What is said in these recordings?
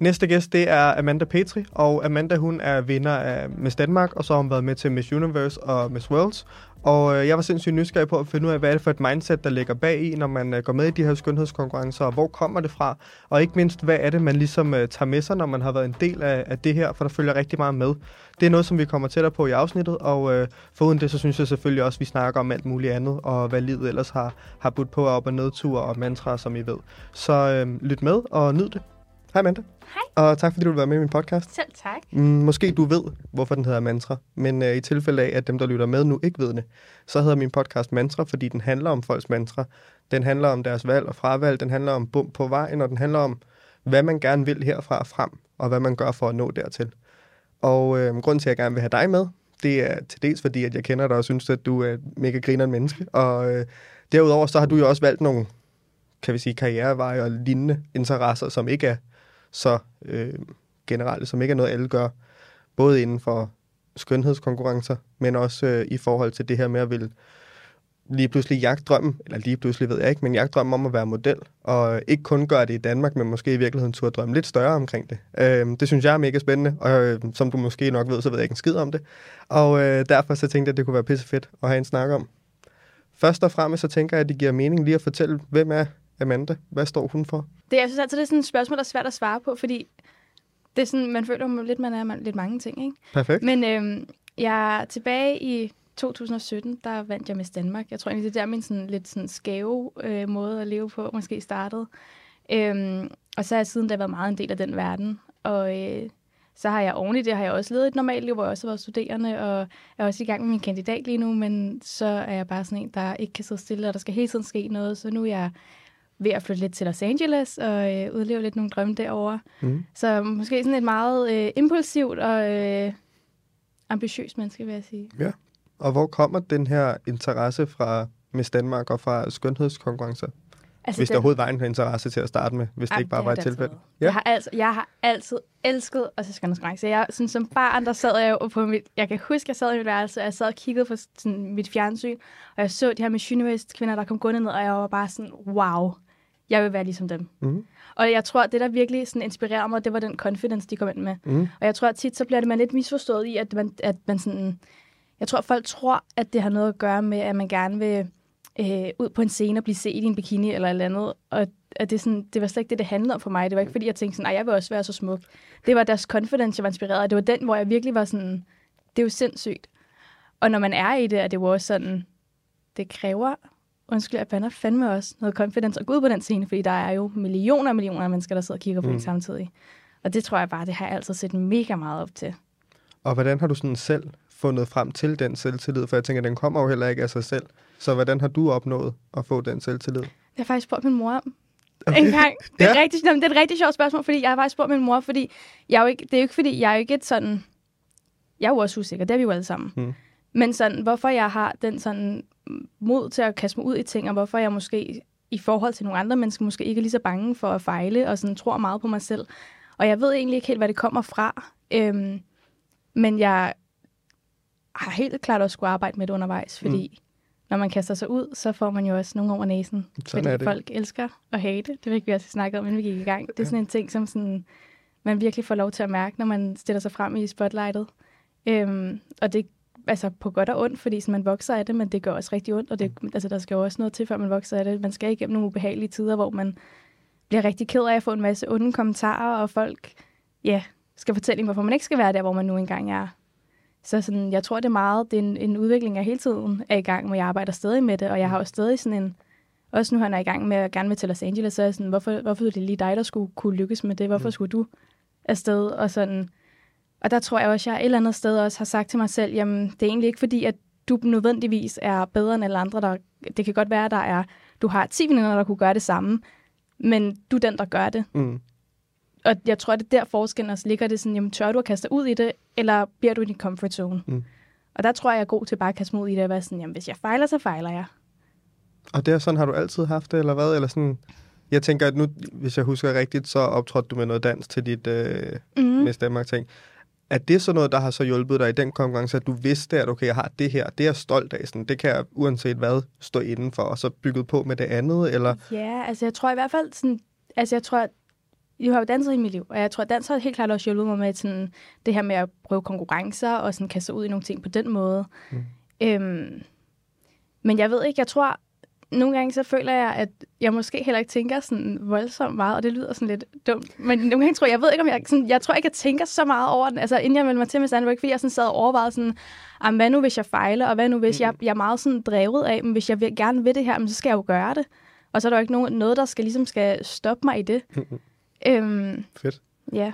Næste gæst, det er Amanda Petri, og Amanda, hun er vinder af Miss Danmark, og så har hun været med til Miss Universe og Miss Worlds. Og øh, jeg var sindssygt nysgerrig på at finde ud af, hvad er det for et mindset, der ligger bag i, når man øh, går med i de her skønhedskonkurrencer, og hvor kommer det fra? Og ikke mindst, hvad er det, man ligesom øh, tager med sig, når man har været en del af, af det her, for der følger rigtig meget med. Det er noget, som vi kommer tættere på i afsnittet, og øh, foruden det, så synes jeg selvfølgelig også, at vi snakker om alt muligt andet, og hvad livet ellers har, har budt på op- og nedture og mantraer, som I ved. Så øh, lyt med og nyd det. Hej Amanda. Hej. Og tak fordi du vil være med i min podcast. Selv tak. Mm, måske du ved, hvorfor den hedder Mantra, men øh, i tilfælde af, at dem, der lytter med nu, ikke ved det, så hedder min podcast Mantra, fordi den handler om folks mantra. Den handler om deres valg og fravalg, den handler om bum på vejen, og den handler om, hvad man gerne vil herfra og frem, og hvad man gør for at nå dertil. Og øh, grunden til, at jeg gerne vil have dig med, det er til dels fordi, at jeg kender dig og synes, at du er et mega griner menneske. Og øh, derudover så har du jo også valgt nogle, kan vi sige, karriereveje og lignende interesser, som ikke er så øh, generelt, som ikke er noget, alle gør. Både inden for skønhedskonkurrencer, men også øh, i forhold til det her med at vil lige pludselig jagtdrømmen, eller lige pludselig ved jeg ikke, men jagtdrømmen om at være model, og ikke kun gøre det i Danmark, men måske i virkeligheden turde drømme lidt større omkring det. Øh, det synes jeg er mega spændende, og øh, som du måske nok ved, så ved jeg ikke en skid om det. Og øh, derfor så tænkte jeg, at det kunne være pisse fedt at have en snak om. Først og fremmest så tænker jeg, at det giver mening lige at fortælle, hvem er Amanda? Hvad står hun for? Det, jeg synes altid, det er sådan et spørgsmål, der er svært at svare på, fordi det er sådan, man føler man lidt, man er man, lidt mange ting, ikke? Perfekt. Men øhm, jeg tilbage i 2017, der vandt jeg Miss Danmark. Jeg tror egentlig, det er der min sådan, lidt sådan skæve øh, måde at leve på måske startede. Øhm, og så har jeg siden da været meget en del af den verden. Og øh, så har jeg oven i det, har jeg også levet et normalt liv, hvor jeg også har været studerende, og er også i gang med min kandidat lige nu, men så er jeg bare sådan en, der ikke kan sidde stille, og der skal hele tiden ske noget. Så nu er jeg ved at flytte lidt til Los Angeles og øh, udleve lidt nogle drømme derovre. Mm. Så måske sådan et meget øh, impulsivt og øh, ambitiøst menneske, vil jeg sige. Ja. Og hvor kommer den her interesse fra Miss Danmark og fra skønhedskonkurrencer? Altså, Hvis der overhovedet var en interesse til at starte med, hvis det ikke bare var et tilfælde. Ja. Jeg, har altså, jeg har altid elsket at se skønhedskonkurrencer. Jeg synes, som barn, der sad jeg jo på mit... Jeg kan huske, jeg sad i mit værelse, og jeg sad og kiggede på sådan, mit fjernsyn, og jeg så de her Miss Universe-kvinder, der kom gående ned, og jeg var bare sådan, wow, jeg vil være ligesom dem. Mm. Og jeg tror, at det, der virkelig sådan inspirerede mig, det var den confidence, de kom ind med. Mm. Og jeg tror, at tit så bliver det man lidt misforstået i, at man, at man sådan... Jeg tror, at folk tror, at det har noget at gøre med, at man gerne vil øh, ud på en scene og blive set i en bikini eller et eller andet. Og at det, sådan, det var slet ikke det, det handlede om for mig. Det var ikke, fordi jeg tænkte sådan, jeg vil også være så smuk. Det var deres confidence, jeg var inspireret af. Det var den, hvor jeg virkelig var sådan, det er jo sindssygt. Og når man er i det, er det jo også sådan, det kræver, undskyld, at bander fandme også noget confidence at gå ud på den scene, fordi der er jo millioner og millioner af mennesker, der sidder og kigger på mm. en samtidig. Og det tror jeg bare, det har jeg altid set mega meget op til. Og hvordan har du sådan selv fundet frem til den selvtillid? For jeg tænker, den kommer jo heller ikke af sig selv. Så hvordan har du opnået at få den selvtillid? Det har jeg faktisk spurgt min mor om. Okay. En gang. Det er, ja. rigtig, det er et rigtig sjovt spørgsmål, fordi jeg har faktisk spurgt min mor, fordi jeg er jo ikke, det er jo ikke, fordi jeg er jo ikke et sådan... Jeg er jo også usikker, det er vi jo alle sammen. Mm. Men sådan, hvorfor jeg har den sådan mod til at kaste mig ud i ting, og hvorfor jeg måske i forhold til nogle andre mennesker måske ikke er lige så bange for at fejle, og sådan tror meget på mig selv. Og jeg ved egentlig ikke helt, hvad det kommer fra. Øhm, men jeg har helt klart også skulle arbejde med det undervejs, fordi mm. når man kaster sig ud, så får man jo også nogle over næsen. Sådan fordi folk elsker at hate. Det fik vi også snakket om, inden vi gik i gang. Det er sådan en ting, som sådan, man virkelig får lov til at mærke, når man stiller sig frem i spotlightet. Øhm, og det altså på godt og ondt, fordi sådan, man vokser af det, men det gør også rigtig ondt, og det, altså, der skal jo også noget til, før man vokser af det. Man skal igennem nogle ubehagelige tider, hvor man bliver rigtig ked af at få en masse onde kommentarer, og folk ja, skal fortælle en, hvorfor man ikke skal være der, hvor man nu engang er. Så sådan, jeg tror, det er meget, det er en, en udvikling, jeg hele tiden er i gang med. Jeg arbejder stadig med det, og jeg har jo stadig sådan en, også nu han er i gang med at gerne vil til Los Angeles, så er jeg sådan, hvorfor, hvorfor er det lige dig, der skulle kunne lykkes med det? Hvorfor skulle du afsted? Og sådan, og der tror jeg også, at jeg et eller andet sted også har sagt til mig selv, jamen, det er egentlig ikke fordi, at du nødvendigvis er bedre end alle andre. Der, det kan godt være, at der er, du har 10 veninder, der kunne gøre det samme, men du er den, der gør det. Mm. Og jeg tror, at det der forskellen også ligger det sådan, jamen, tør du at kaste ud i det, eller bliver du i din comfort zone? Mm. Og der tror jeg, jeg er god til bare at kaste mig ud i det, og være sådan, jamen, hvis jeg fejler, så fejler jeg. Og det er sådan, har du altid haft det, eller hvad? Eller sådan, jeg tænker, at nu, hvis jeg husker rigtigt, så optrådte du med noget dans til dit øh, mm. Miss Danmark-ting. Er det så noget, der har så hjulpet dig i den konkurrence, at du vidste, at okay, jeg har det her, det er jeg stolt af, sådan, det kan jeg uanset hvad stå indenfor, og så bygget på med det andet, eller? Ja, altså jeg tror i hvert fald sådan, altså jeg tror, jeg har jo danset i mit liv, og jeg tror, at dans har helt klart også hjulpet mig med sådan, det her med at prøve konkurrencer, og sådan kaste ud i nogle ting på den måde. Mm. Øhm, men jeg ved ikke, jeg tror, nogle gange så føler jeg, at jeg måske heller ikke tænker sådan voldsomt meget, og det lyder sådan lidt dumt. Men nogle gange tror jeg, jeg ved ikke, om jeg, sådan, jeg tror ikke, jeg tænker så meget over den. Altså inden jeg meldte mig til med stand fordi jeg sådan sad og overvejede sådan, hvad nu hvis jeg fejler, og hvad nu hvis mm. jeg, jeg er meget sådan drevet af, men hvis jeg vil, gerne vil det her, men så skal jeg jo gøre det. Og så er der jo ikke nogen, noget, der skal ligesom skal stoppe mig i det. øhm, Fedt. Ja.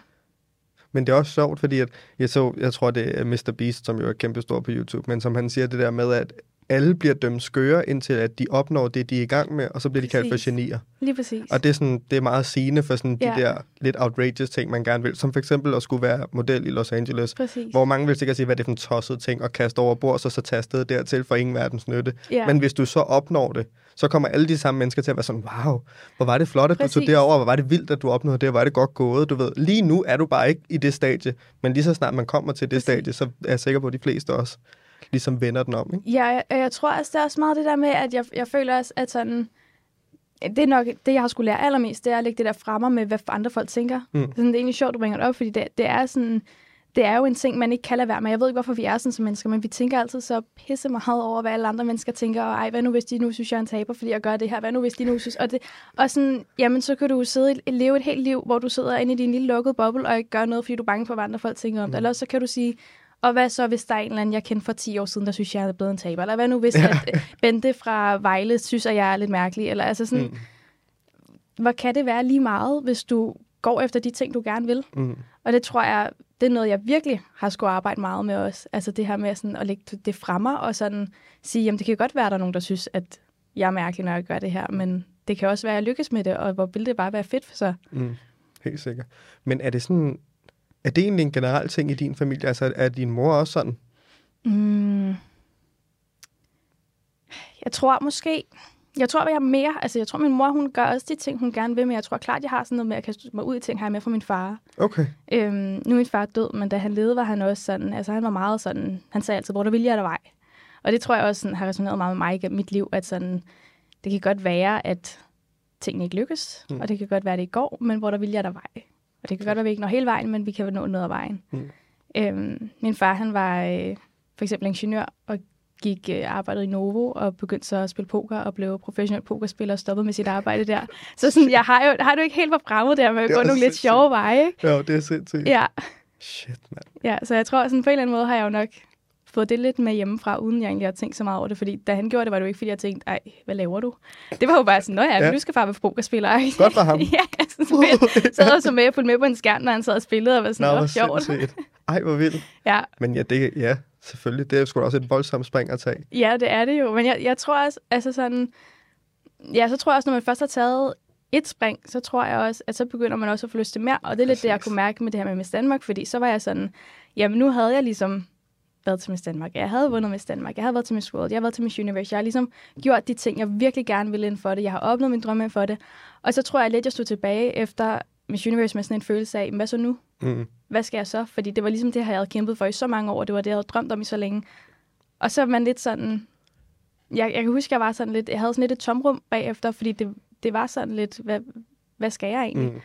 Men det er også sjovt, fordi at jeg så, jeg tror, det er Mr. Beast, som jo er kæmpe stor på YouTube, men som han siger det der med, at alle bliver dømt skøre, indtil at de opnår det, de er i gang med, og så bliver de kaldt for genier. Lige præcis. Og det er, sådan, det er meget sigende for sådan ja. de der lidt outrageous ting, man gerne vil. Som for eksempel at skulle være model i Los Angeles, præcis. hvor mange vil sikkert sige, hvad det er for en tosset ting at kaste over bord, så så tage afsted dertil for ingen verdens nytte. Ja. Men hvis du så opnår det, så kommer alle de samme mennesker til at være sådan, wow, hvor var det flot, at Præcis. du tog derover, hvor var det vildt, at du opnåede det, hvor var det godt gået, du ved. Lige nu er du bare ikke i det stadie, men lige så snart man kommer til det Præcis. stadie, så er jeg sikker på, at de fleste også ligesom vender den om. Ikke? Ja, jeg, jeg tror også, det er også meget det der med, at jeg, jeg føler også, at sådan, det er nok det, jeg har skulle lære allermest, det er at lægge det der fremme med, hvad andre folk tænker. Mm. Sådan, det er egentlig sjovt, du bringer det op, fordi det, det er sådan, det er jo en ting, man ikke kan lade være med. Jeg ved ikke, hvorfor vi er sådan som mennesker, men vi tænker altid så pisse meget over, hvad alle andre mennesker tænker. Og ej, hvad nu hvis de nu synes, jeg er en taber, fordi jeg gør det her? Hvad nu hvis de nu synes... Og, det, og sådan, jamen, så kan du sidde og leve et helt liv, hvor du sidder inde i din lille lukkede boble og ikke gør noget, fordi du er bange for, hvad andre folk tænker om mm. det. Eller så kan du sige, og hvad så, hvis der er en eller anden, jeg kendte for 10 år siden, der synes, jeg er blevet en taber? Eller hvad nu, hvis ja. at øh, Bente fra Vejle synes, at jeg er lidt mærkelig? Eller altså sådan, mm. hvor kan det være lige meget, hvis du går efter de ting, du gerne vil? Mm. Og det tror jeg, det er noget, jeg virkelig har skulle arbejde meget med også. Altså det her med sådan at lægge det fremme og sådan sige, jamen det kan godt være, at der er nogen, der synes, at jeg er mærkelig, når jeg gør det her, men det kan også være, at jeg lykkes med det, og hvor vil det bare være fedt for sig. Mm. Helt sikkert. Men er det sådan, er det egentlig en generel ting i din familie? Altså, er din mor også sådan? Mm. Jeg tror måske... Jeg tror, jeg er mere... Altså, jeg tror, min mor, hun gør også de ting, hun gerne vil, men jeg tror klart, jeg har sådan noget med at kaste mig ud i ting, har jeg med fra min far. Okay. Øhm, nu er min far død, men da han levede, var han også sådan... Altså, han var meget sådan... Han sagde altid, hvor der vilje er der vej. Og det tror jeg også sådan, har resoneret meget med mig i mit liv, at sådan... Det kan godt være, at tingene ikke lykkes, mm. og det kan godt være, at det går, men hvor der vilje er der vej. Og det kan godt være, at vi ikke når hele vejen, men vi kan nå noget af vejen. Mm. Øhm, min far, han var øh, for eksempel ingeniør og gik øh, arbejdet i Novo og begyndte så at spille poker og blev professionel pokerspiller og stoppede med sit arbejde der. Så sådan, jeg har jo har du ikke helt på fremmed der med at gå nogle lidt sjove veje. Ikke? Ja, det er sindssygt. Ja. Shit, mand. Ja, så jeg tror, sådan på en eller anden måde har jeg jo nok fået det lidt med hjemmefra, uden jeg egentlig har tænkt så meget over det. Fordi da han gjorde det, var det jo ikke, fordi jeg tænkte, ej, hvad laver du? Det var jo bare sådan, nå ja, ja. du skal far være pokerspiller. Godt for ham. ja, altså, så og så med, fulgte med på en skærm, når han sad og spillede, og var sådan, nå, sjovt. Ej, hvor vildt. Ja. Men ja, det, ja, selvfølgelig. Det er sgu da også et voldsomt spring at tage. Ja, det er det jo. Men jeg, jeg tror også, altså sådan, ja, så tror jeg også, når man først har taget et spring, så tror jeg også, at så begynder man også at få lyst til mere. Og det er lidt Præcis. det, jeg kunne mærke med det her med Miss Danmark, fordi så var jeg sådan, jamen nu havde jeg ligesom været til Miss Danmark. Jeg havde vundet Miss Danmark. Jeg havde været til Miss World. Jeg har været til Miss Universe. Jeg har ligesom gjort de ting, jeg virkelig gerne ville ind for det. Jeg har opnået min drømme for det. Og så tror jeg lidt, jeg stod tilbage efter Miss Universe med sådan en følelse af, hvad så nu? Mm. Hvad skal jeg så? Fordi det var ligesom det, jeg havde kæmpet for i så mange år. Det var det, jeg havde drømt om i så længe. Og så var man lidt sådan... Jeg, jeg kan huske, jeg var sådan lidt... Jeg havde sådan lidt et tomrum bagefter, fordi det, det var sådan lidt, hvad, hvad skal jeg egentlig? Mm.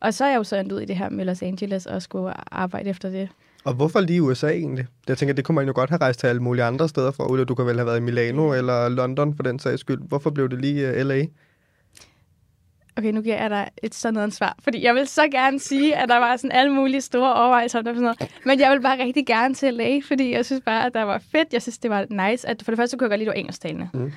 Og så er jeg jo så endt ud i det her med Los Angeles og skulle arbejde efter det. Og hvorfor lige USA egentlig? Jeg tænker, det kunne man jo godt have rejst til alle mulige andre steder fra, eller du kan vel have været i Milano eller London for den sags skyld. Hvorfor blev det lige øh, LA? Okay, nu giver jeg dig et sådan noget svar. Fordi jeg vil så gerne sige, at der var sådan alle mulige store overvejelser og sådan noget. Men jeg vil bare rigtig gerne til LA, fordi jeg synes bare, at der var fedt. Jeg synes, det var nice. At for det første kunne jeg godt lide, at du var engelsktalende. Mm.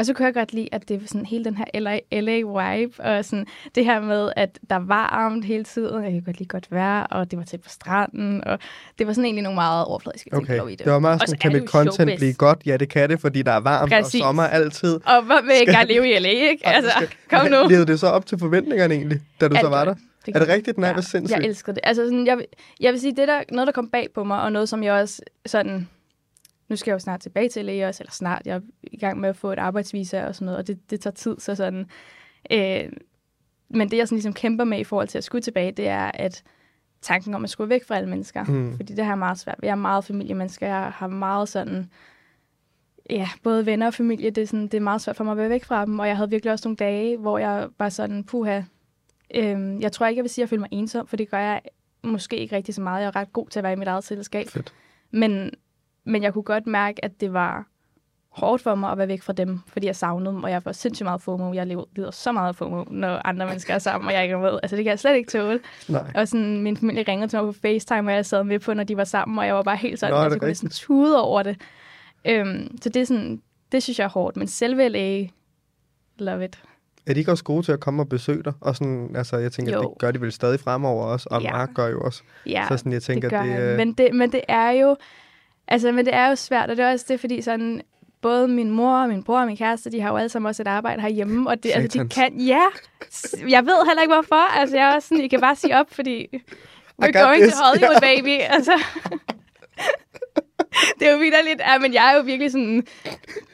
Og så kunne jeg godt lide, at det var sådan hele den her LA, LA-vibe, og sådan det her med, at der var varmt hele tiden, jeg kunne godt lide godt vejr, og det var tæt på stranden, og det var sådan egentlig nogle meget overfladiske ting, okay. i det. Det var meget sådan, kan mit content showbiz. blive godt? Ja, det kan det, fordi der er varmt Præcis. og sommer altid. Og hvor vil jeg gerne leve i LA, ikke? Altså, skal, kom nu. Levede det så op til forventningerne egentlig, da du Alt så var der? Det er det rigtigt? Den er ja, sindssygt. Jeg elsker det. Altså, sådan, jeg, jeg vil sige, det der noget, der kom bag på mig, og noget, som jeg også sådan nu skal jeg jo snart tilbage til læge også, eller snart, jeg er i gang med at få et arbejdsvisa og sådan noget, og det, det tager tid, så sådan... Øh, men det, jeg sådan ligesom kæmper med i forhold til at skulle tilbage, det er, at tanken om at skulle væk fra alle mennesker. Mm. Fordi det her er meget svært. Jeg er meget familiemenneske. Jeg har meget sådan... Ja, både venner og familie, det er, sådan, det er meget svært for mig at være væk fra dem. Og jeg havde virkelig også nogle dage, hvor jeg var sådan, puha, Øhm, jeg tror ikke, jeg vil sige, at jeg føler mig ensom, for det gør jeg måske ikke rigtig så meget. Jeg er ret god til at være i mit eget selskab. Fedt. Men, men jeg kunne godt mærke, at det var hårdt for mig at være væk fra dem, fordi jeg savnede dem, og jeg får sindssygt meget FOMO. Jeg lider så meget af FOMO, når andre mennesker er sammen, og jeg ikke er med. Altså, det kan jeg slet ikke tåle. Nej. Og sådan, min familie ringede til mig på FaceTime, og jeg sad med på, når de var sammen, og jeg var bare helt sådan, Nå, at det jeg kunne næsten tude over det. Øhm, så det er sådan, det synes jeg er hårdt. Men selve LA, love it. Er de ikke også gode til at komme og besøge dig? Og sådan, altså, jeg tænker, Jo. det gør de vel stadig fremover også, og Ja. Mark gør jo også. Ja, så sådan, jeg tænker, det gør det, han. Men det, men det er jo, altså, men det er jo svært, og det er også det, fordi sådan, både min mor, min bror og min kæreste, de har jo alle sammen også et arbejde herhjemme, og det, altså, de kan, ja, jeg ved heller ikke hvorfor, altså, jeg er også sådan, I kan bare sige op, fordi we're going this. to Hollywood, baby, altså. det er jo lidt, ja, men jeg er jo virkelig sådan,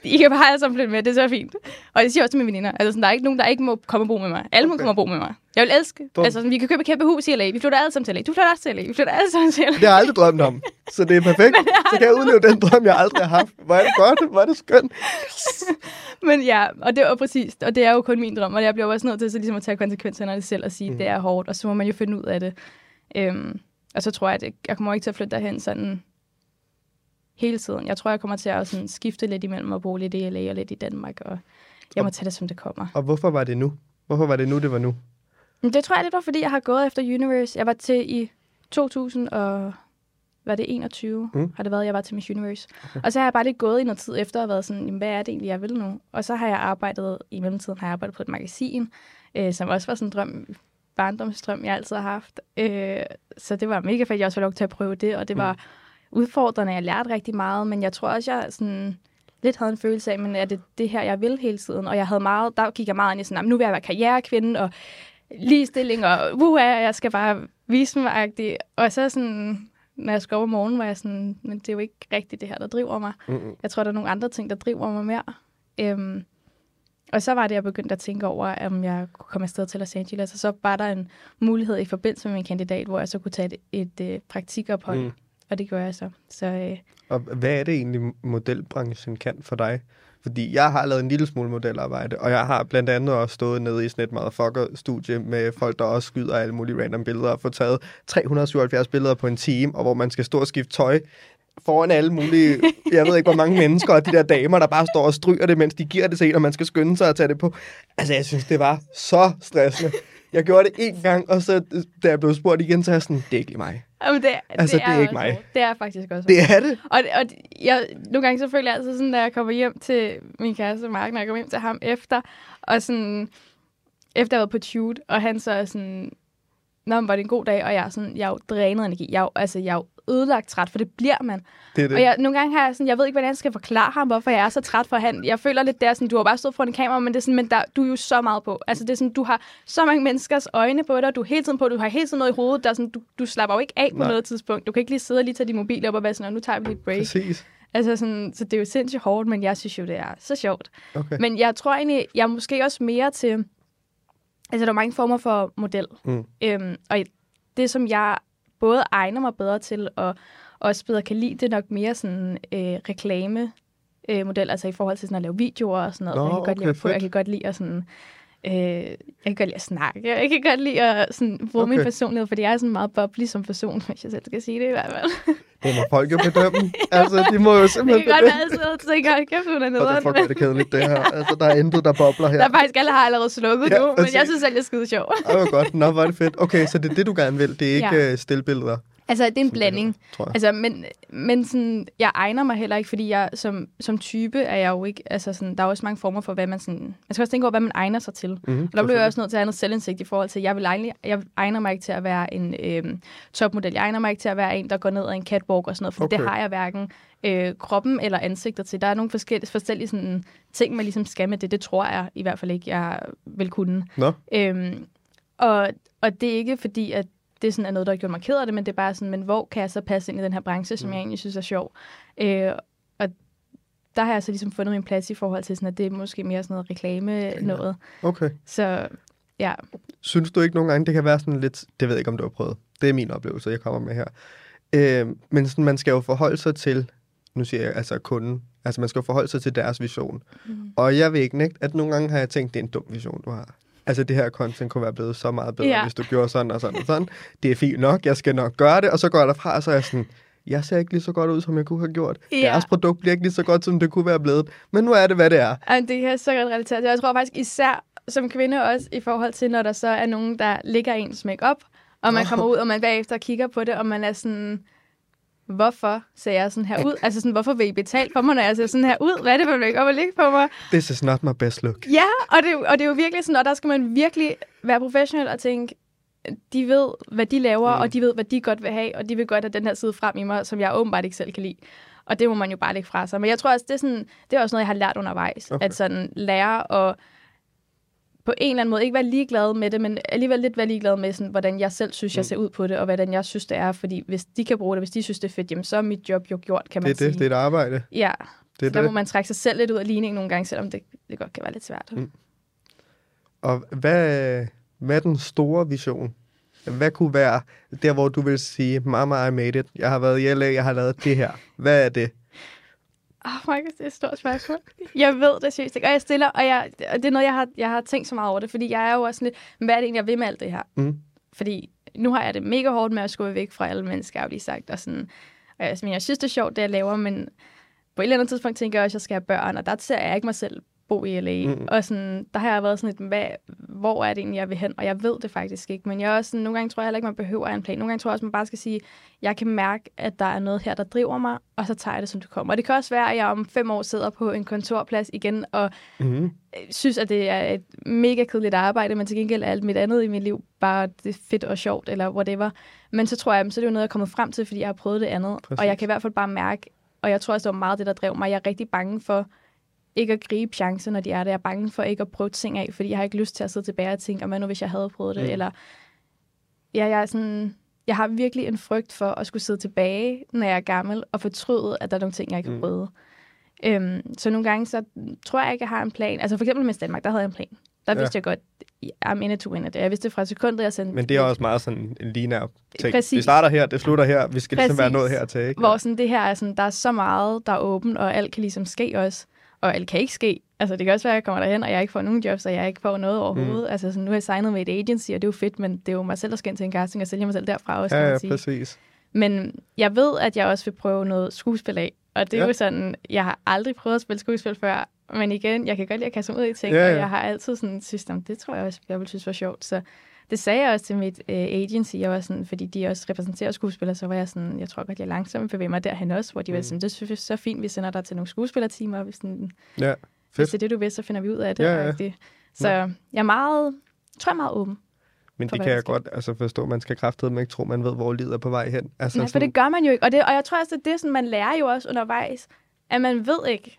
I kan bare sammen flytte med, det er så fint. Og det siger jeg også til mine veninder. Altså, sådan, der er ikke nogen, der ikke må komme og bo med mig. Alle må Okay. komme og bo med mig. Jeg vil elske. Bum. Altså, sådan, vi kan købe et kæmpe hus i LA. Vi flytter alle sammen til LA. Du flytter også til LA. Vi flytter alle sammen til LA. Det har jeg aldrig drømt om. Så det er perfekt. Så kan jeg udleve den drøm, jeg aldrig har haft. Hvor er det godt, hvor er det skønt. Men ja, og det var præcis, og det er jo kun min drøm, og jeg bliver også nødt til så ligesom at tage konsekvenserne af det selv og sige, Mm. det er hårdt, og så må man jo finde ud af det. Øhm, og så tror jeg, at jeg kommer ikke til at flytte derhen sådan hele tiden. Jeg tror, jeg kommer til at sådan skifte lidt imellem at bo lidt i LA og lidt i Danmark, og jeg må tage det, som det kommer. Og hvorfor var det nu? Hvorfor var det nu, det var nu? Det tror jeg lidt var, fordi jeg har gået efter Universe. Jeg var til i 2000 og var det 21, Mm. mm. har det været, jeg var til Miss Universe. Okay. Og så har jeg bare lidt gået i noget tid efter og været sådan, jamen, hvad er det egentlig, jeg vil nu? Og så har jeg arbejdet, i mellemtiden har jeg arbejdet på et magasin, øh, som også var sådan en drøm, barndomsdrøm, jeg altid har haft. Øh, så det var mega fedt, jeg også var lov til at prøve det, og det var udfordrende. Jeg lærte rigtig meget, men jeg tror også, jeg sådan lidt havde en følelse af, men er det det her, jeg vil hele tiden? Og jeg havde meget, der gik jeg meget ind i sådan, "Jamen, nu vil jeg være karrierekvinde, og ligestilling, og uh, jeg skal bare vise mig -agtig. Og så sådan, når jeg skulle op om morgenen, var jeg sådan, men det er jo ikke rigtigt det her, der driver mig. Mm-mm. Jeg tror, der er nogle andre ting, der driver mig mere. Øhm, og så var det, jeg begyndte at tænke over, om jeg kunne komme afsted til Los Angeles. Og så var der en mulighed i forbindelse med min kandidat, hvor jeg så kunne tage et, et øh, praktikophold. Mm. Og det gjorde jeg så. Så øh, Og hvad er det egentlig, modelbranchen kan for dig? Fordi jeg har lavet en lille smule modelarbejde, og jeg har blandt andet også stået nede i sådan et motherfucker-studie med folk, der også skyder alle mulige random billeder, og får taget 377 billeder på en time, og hvor man skal stå og skifte tøj foran alle mulige, jeg ved ikke hvor mange mennesker, og de der damer, der bare står og stryger det, mens de giver det til en, og man skal skynde sig at tage det på. Altså, jeg synes, det var så stressende. Jeg gjorde det en gang, og så da jeg blev spurgt igen, så er jeg sådan, det er ikke mig. Jamen, det, Altså, det er ikke også mig. hårdt. Det er faktisk også Det er det. Og, og jeg, nogle gange så føler jeg altid sådan, da jeg kommer hjem til min kæreste Mark, når jeg kommer hjem til ham efter, og sådan, efter jeg har været på shoot, og han så er sådan, Nå, men var det en god dag, og jeg er sådan, jeg er jo drænet energi. Jeg er jo, altså, jeg er jo ødelagt træt, for det bliver man. Det er det. Og jeg, nogle gange har jeg sådan, jeg ved ikke, hvordan jeg skal forklare ham, hvorfor jeg er så træt for han. Jeg føler lidt, det er sådan, du har bare stået foran en kamera, men det er sådan, men der, du er jo så meget på. Altså det er sådan, du har så mange menneskers øjne på dig, du er hele tiden på, du har hele tiden noget i hovedet, der er sådan, du, du slapper jo ikke af på Nej. noget tidspunkt. Du kan ikke lige sidde og lige tage din mobil op og være sådan, "Nå, nu tager vi lige et break. Præcis. Altså sådan, så det er jo sindssygt hårdt, men jeg synes jo, det er så sjovt. Okay. Men jeg tror egentlig, jeg er måske også mere til... Altså, der er mange former for model. Mm. Øhm, og det, som jeg både egner mig bedre til, og også bedre kan lide, det nok mere sådan øh, reklame øh, model, altså i forhold til sådan at lave videoer og sådan noget. Nå, jeg, kan godt okay, lide at få, fedt. jeg kan godt lide at sådan... Øh, jeg kan godt lide at snakke. Jeg kan godt lide at sådan, bruge okay. min personlighed, fordi jeg er sådan meget bubbly som person, hvis jeg selv skal sige det i hvert fald. Det må folk jo bedømme. altså, de må jo Det simpelthen kan godt bedømme. være altid at tænke, hold kæft, hun er det nederen. er fuck, hvor er det kedeligt, det her. Altså, der er intet, der bobler her. Der er faktisk alle har allerede slukket Ja, nu, men præcis. jeg synes selv, det er skide sjov. Ej, hvor godt. Nå, er det fedt. Okay, så det er det, du gerne vil. Det er ikke Ja. ja. stillbilleder. Altså, det er en som blanding. det tror jeg. Altså, men, men sådan, jeg egner mig heller ikke, fordi jeg som, som type er jeg jo ikke, altså sådan, der er også mange former for, hvad man sådan, man skal også tænke over, hvad man egner sig til. Mm-hmm, Og der bliver jeg også nødt til at have noget selvindsigt i forhold til, jeg, vil egne, jeg egner mig ikke til at være en øhm, topmodel. Jeg egner mig ikke til at være en, der går ned ad en catwalk og sådan noget, for okay. Det har jeg hverken øh, kroppen eller ansigtet til. Der er nogle forskellige, forskellige sådan, ting, man ligesom skal med det. Det tror jeg i hvert fald ikke, jeg vil kunne. Nå, Øhm, og, og det er ikke fordi, at det sådan er noget, der har gjort mig ked af det, men det er bare sådan, men hvor kan jeg så passe ind i den her branche, som Mm. jeg egentlig synes er sjov? Øh, og der har jeg så ligesom fundet min plads i forhold til sådan, at det er måske mere sådan noget reklame noget. okay. Så ja, Synes du ikke nogle gange, det kan være sådan lidt... Det ved jeg ikke, om du har prøvet. Det er min oplevelse, jeg kommer med her. Øh, men sådan, man skal jo forholde sig til... Nu siger jeg altså kunden. Altså, man skal jo forholde sig til deres vision. Mm. Og jeg ved ikke nægte, at nogle gange har jeg tænkt, det er en dum vision, du har. Altså det her content kunne være blevet så meget bedre, Ja. hvis du gjorde sådan og sådan og sådan. Det er fint nok, jeg skal nok gøre det, og så går jeg derfra, og så er jeg sådan, jeg ser ikke lige så godt ud, som jeg kunne have gjort. Ja. Deres produkt bliver ikke lige så godt, som det kunne være blevet. Men nu er det, hvad det er. Ej, det kan jeg så godt relatere til. Jeg tror faktisk især som kvinde også, i forhold til, når der så er nogen, der ligger ens make-up, og man kommer ud, og man bagefter kigger på det, og man er sådan, hvorfor ser jeg sådan her ud? Altså sådan, hvorfor vil I betale for mig, når jeg ser sådan her ud? Hvad er det for make-up at ligge på mig? This is not my best look. Ja, og det, og det er jo virkelig sådan, og der skal man virkelig være professionel og tænke, de ved, hvad de laver, mm. Og de ved, hvad de godt vil have, og de vil godt have den her side frem i mig, som jeg åbenbart ikke selv kan lide. Og det må man jo bare lægge fra sig. Men jeg tror også, det er, sådan, det er også noget, jeg har lært undervejs. Okay. At sådan lære at på en eller anden måde ikke være ligeglad med det, men alligevel lidt være ligeglad med, sådan, hvordan jeg selv synes, jeg Mm. ser ud på det, og hvordan jeg synes, det er. Fordi hvis de kan bruge det, hvis de synes, det er fedt, jamen, så er mit job jo gjort, kan man Det sige. det, det er et arbejde. Ja, Det er der må man trække sig selv lidt ud af ligningen nogle gange, selvom det, det godt kan være lidt svært. Mm. Og hvad, hvad er den store vision? Hvad kunne være der, hvor du vil sige, mama, I made it. Jeg har været i LA, jeg har lavet det her. Hvad er det? Åh, oh, Markus, det er et stort spørgsmål. Jeg ved det seriøst ikke, og jeg stiller, og, jeg, og det er noget, jeg har, jeg har tænkt så meget over det, fordi jeg er jo også sådan lidt, "Men hvad er det egentlig, jeg vil med alt det her? Mm. Fordi nu har jeg det mega hårdt med at skubbe væk fra alle mennesker, har jeg jo lige sagt, og sådan, og jeg, jeg synes, det er sjovt, det jeg laver, men på et eller andet tidspunkt tænker jeg også, at jeg skal have børn, og der ser jeg ikke mig selv bo i LA. Mm. Og sådan, der har jeg været sådan lidt, hvad, hvor er det egentlig, jeg vil hen? Og jeg ved det faktisk ikke. Men jeg også sådan, nogle gange tror jeg heller ikke, man behøver en plan. Nogle gange tror jeg også, man bare skal sige, jeg kan mærke, at der er noget her, der driver mig, og så tager jeg det, som det kommer. Og det kan også være, at jeg om fem år sidder på en kontorplads igen, og Mm. synes, at det er et mega kedeligt arbejde, men til gengæld er alt mit andet i mit liv bare det fedt og sjovt, eller whatever. Men så tror jeg, så er det jo noget, jeg er kommet frem til, fordi jeg har prøvet det andet. Præcis. Og jeg kan i hvert fald bare mærke, og jeg tror også, det var meget det, der drev mig. Jeg er rigtig bange for ikke at gribe chancer, når de er der. Jeg er bange for ikke at prøve ting af, fordi jeg har ikke lyst til at sidde tilbage og tænke, "Og hvad nu, hvis jeg havde prøvet det? Mm. Eller, ja, jeg er sådan... Jeg har virkelig en frygt for at skulle sidde tilbage, når jeg er gammel, og fortryde, at der er nogle ting, jeg ikke har Mm. prøvet. Øhm, så nogle gange, så tror jeg ikke, jeg har en plan. Altså for eksempel med Danmark, der havde jeg en plan. Der Ja. vidste jeg godt, I'm in it to win it. Jeg vidste fra sekundet, jeg sendte Men det er også meget sådan en linær ting. Præcis. Det starter her, det slutter her. Vi skal ligesom være Præcis. nået hertil, ikke? Hvor sådan, det her er sådan, der er så meget, der er åbent, og alt kan ligesom ske også. Og alt kan ikke ske. Altså, det kan også være, at jeg kommer derhen, og jeg ikke får nogen jobs, og jeg ikke får noget overhovedet. Mm. Altså, sådan, nu har jeg signet med et agency, og det er jo fedt, men det er jo mig selv, der skal ind til en casting, og sælge mig selv derfra også, Ja, kan ja, man sige. præcis. Men jeg ved, at jeg også vil prøve noget skuespil af. Og det er Ja. jo sådan, jeg har aldrig prøvet at spille skuespil før. Men igen, jeg kan godt lide at kaste mig ud i ting, Ja, og ja. jeg har altid sådan synes, "Nå, det tror jeg også, jeg vil synes var sjovt. Så det sagde jeg også til mit øh, agency, jeg var sådan, fordi de også repræsenterer skuespillere, så var jeg sådan, jeg tror godt, jeg langsomt bevæger mig derhen også, hvor de var Mm. sådan, det synes vi så fint, vi sender dig til nogle skuespillertimer, hvis, sådan, Ja, hvis fedt. det er det, du vil, så finder vi ud af det. Ja, ja. Så jeg er meget, tror jeg er meget åben. Men det kan jeg godt altså forstå. Man skal kraftedeme ikke tro, man ved, hvor livet er på vej hen. Altså, Nej, for det gør man jo ikke. Og, det, og jeg tror også, at det sådan, man lærer jo også undervejs, at man ved ikke,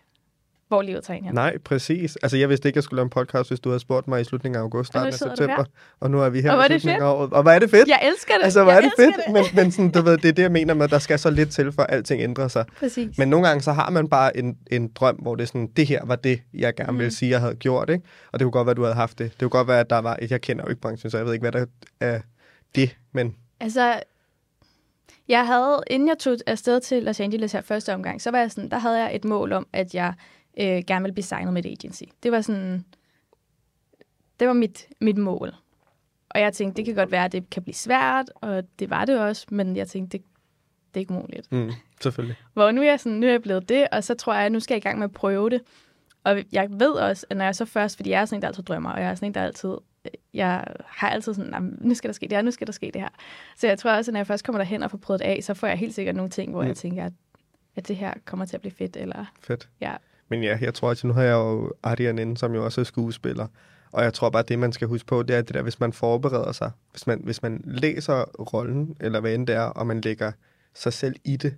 hvor livet tager en hen. Nej, præcis. Altså, jeg vidste ikke, jeg skulle lave en podcast, hvis du havde spurgt mig i slutningen af august, starten af september. Og nu er vi her Og i det slutningen af året. Og hvor er det fedt! Jeg elsker det. Altså, hvor jeg er det fedt! Men, men sådan, du ved, det er det, jeg mener med, at der skal så lidt til, for alting ændrer sig. Præcis. Men nogle gange, så har man bare en, en drøm, hvor det er sådan, det her var det, jeg gerne Mm. ville sige, jeg havde gjort, ikke? Og det kunne godt være, at du havde haft det. Det kunne godt være, at der var et, jeg kender jo ikke branchen, så jeg ved ikke, hvad der er det, men Altså, jeg havde, inden jeg tog afsted til Los Angeles her første omgang, så var jeg sådan, der havde jeg et mål om, at jeg øh, gerne ville blive signet med et agency. Det var sådan, det var mit, mit mål. Og jeg tænkte, det kan godt være, at det kan blive svært, og det var det også, men jeg tænkte, det, det er ikke muligt. mm, selvfølgelig. Hvor nu er jeg sådan, nu er jeg blevet det, og så tror jeg, at nu skal jeg i gang med at prøve det. Og jeg ved også, at når jeg så først, fordi jeg er sådan en, der altid drømmer, og jeg er sådan en, der altid, jeg har altid sådan, "Nå, men nu skal der ske det her, nu skal der ske det her. Så jeg tror også, at når jeg først kommer derhen og får prøvet det af, så får jeg helt sikkert nogle ting, hvor Mm. jeg tænker, at, at det her kommer til at blive fedt, eller Fedt. ja. Men ja, jeg tror, at nu har jeg jo Ardian inde, som jo også er skuespiller. Og jeg tror bare, det, man skal huske på, det er det der, hvis man forbereder sig. Hvis man, hvis man læser rollen, eller hvad end det er, og man lægger sig selv i det.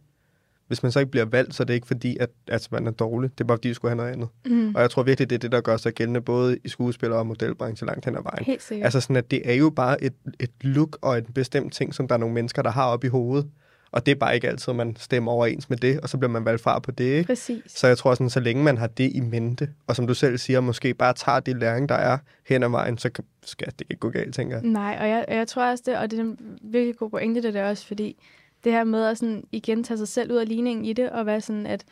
Hvis man så ikke bliver valgt, så er det ikke fordi, at, at man er dårlig. Det er bare fordi, du skulle have noget andet. Mm. Og jeg tror virkelig, det er det, der gør sig gældende både i skuespiller- og modelbranchen langt hen ad vejen. Helt sikkert. Altså sådan, at det er jo bare et, et look og et bestemt ting, som der er nogle mennesker, der har op i hovedet. Og det er bare ikke altid, man stemmer overens med det, og så bliver man valgt fra på det, ikke? Præcis. Så jeg tror sådan, så længe man har det i mente, og som du selv siger, måske bare tager det læring, der er hen ad vejen, så skal det ikke gå galt, tænker jeg. Nej, og jeg, og jeg tror også det, og det er en virkelig god pointe, det der også, fordi det her med at sådan, igen tage sig selv ud af ligningen i det, og være sådan, at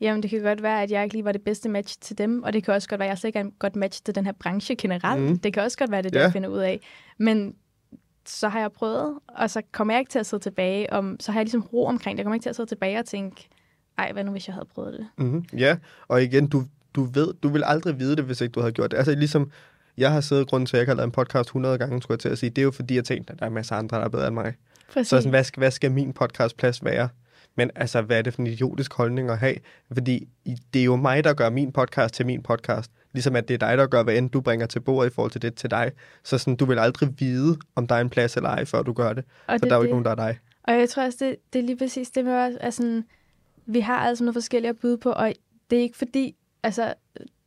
Jamen, det kan godt være, at jeg ikke lige var det bedste match til dem, og det kan også godt være, at jeg slet ikke er en godt match til den her branche generelt. Mm. Det kan også godt være, det det, Ja. jeg finder ud af. Men så har jeg prøvet, og så kommer jeg ikke til at sidde tilbage, om, så har jeg ligesom ro omkring det. Jeg kommer ikke til at sidde tilbage og tænke, ej, hvad nu, hvis jeg havde prøvet det? Mm-hmm. Ja, og igen, du, du ved, du vil aldrig vide det, hvis ikke du havde gjort det. Altså ligesom, jeg har siddet grunden til, at jeg ikke har lavet en podcast 100 gange, skulle jeg til at sige, det er jo fordi, jeg tænkte, at der er masser af andre, der er bedre end mig. Præcis. Så sådan, hvad, skal, hvad skal min podcastplads være? Men altså, hvad er det for en idiotisk holdning at have? Fordi det er jo mig, der gør min podcast til min podcast. Ligesom at det er dig, der gør, hvad end du bringer til bordet i forhold til det til dig. Så sådan, du vil aldrig vide, om der er en plads eller ej, før du gør det. og For der er jo ikke nogen, der er dig. Og jeg tror også, det, det er lige præcis det med, at sådan, vi har altså noget forskelligt at byde på, og det er ikke fordi, altså,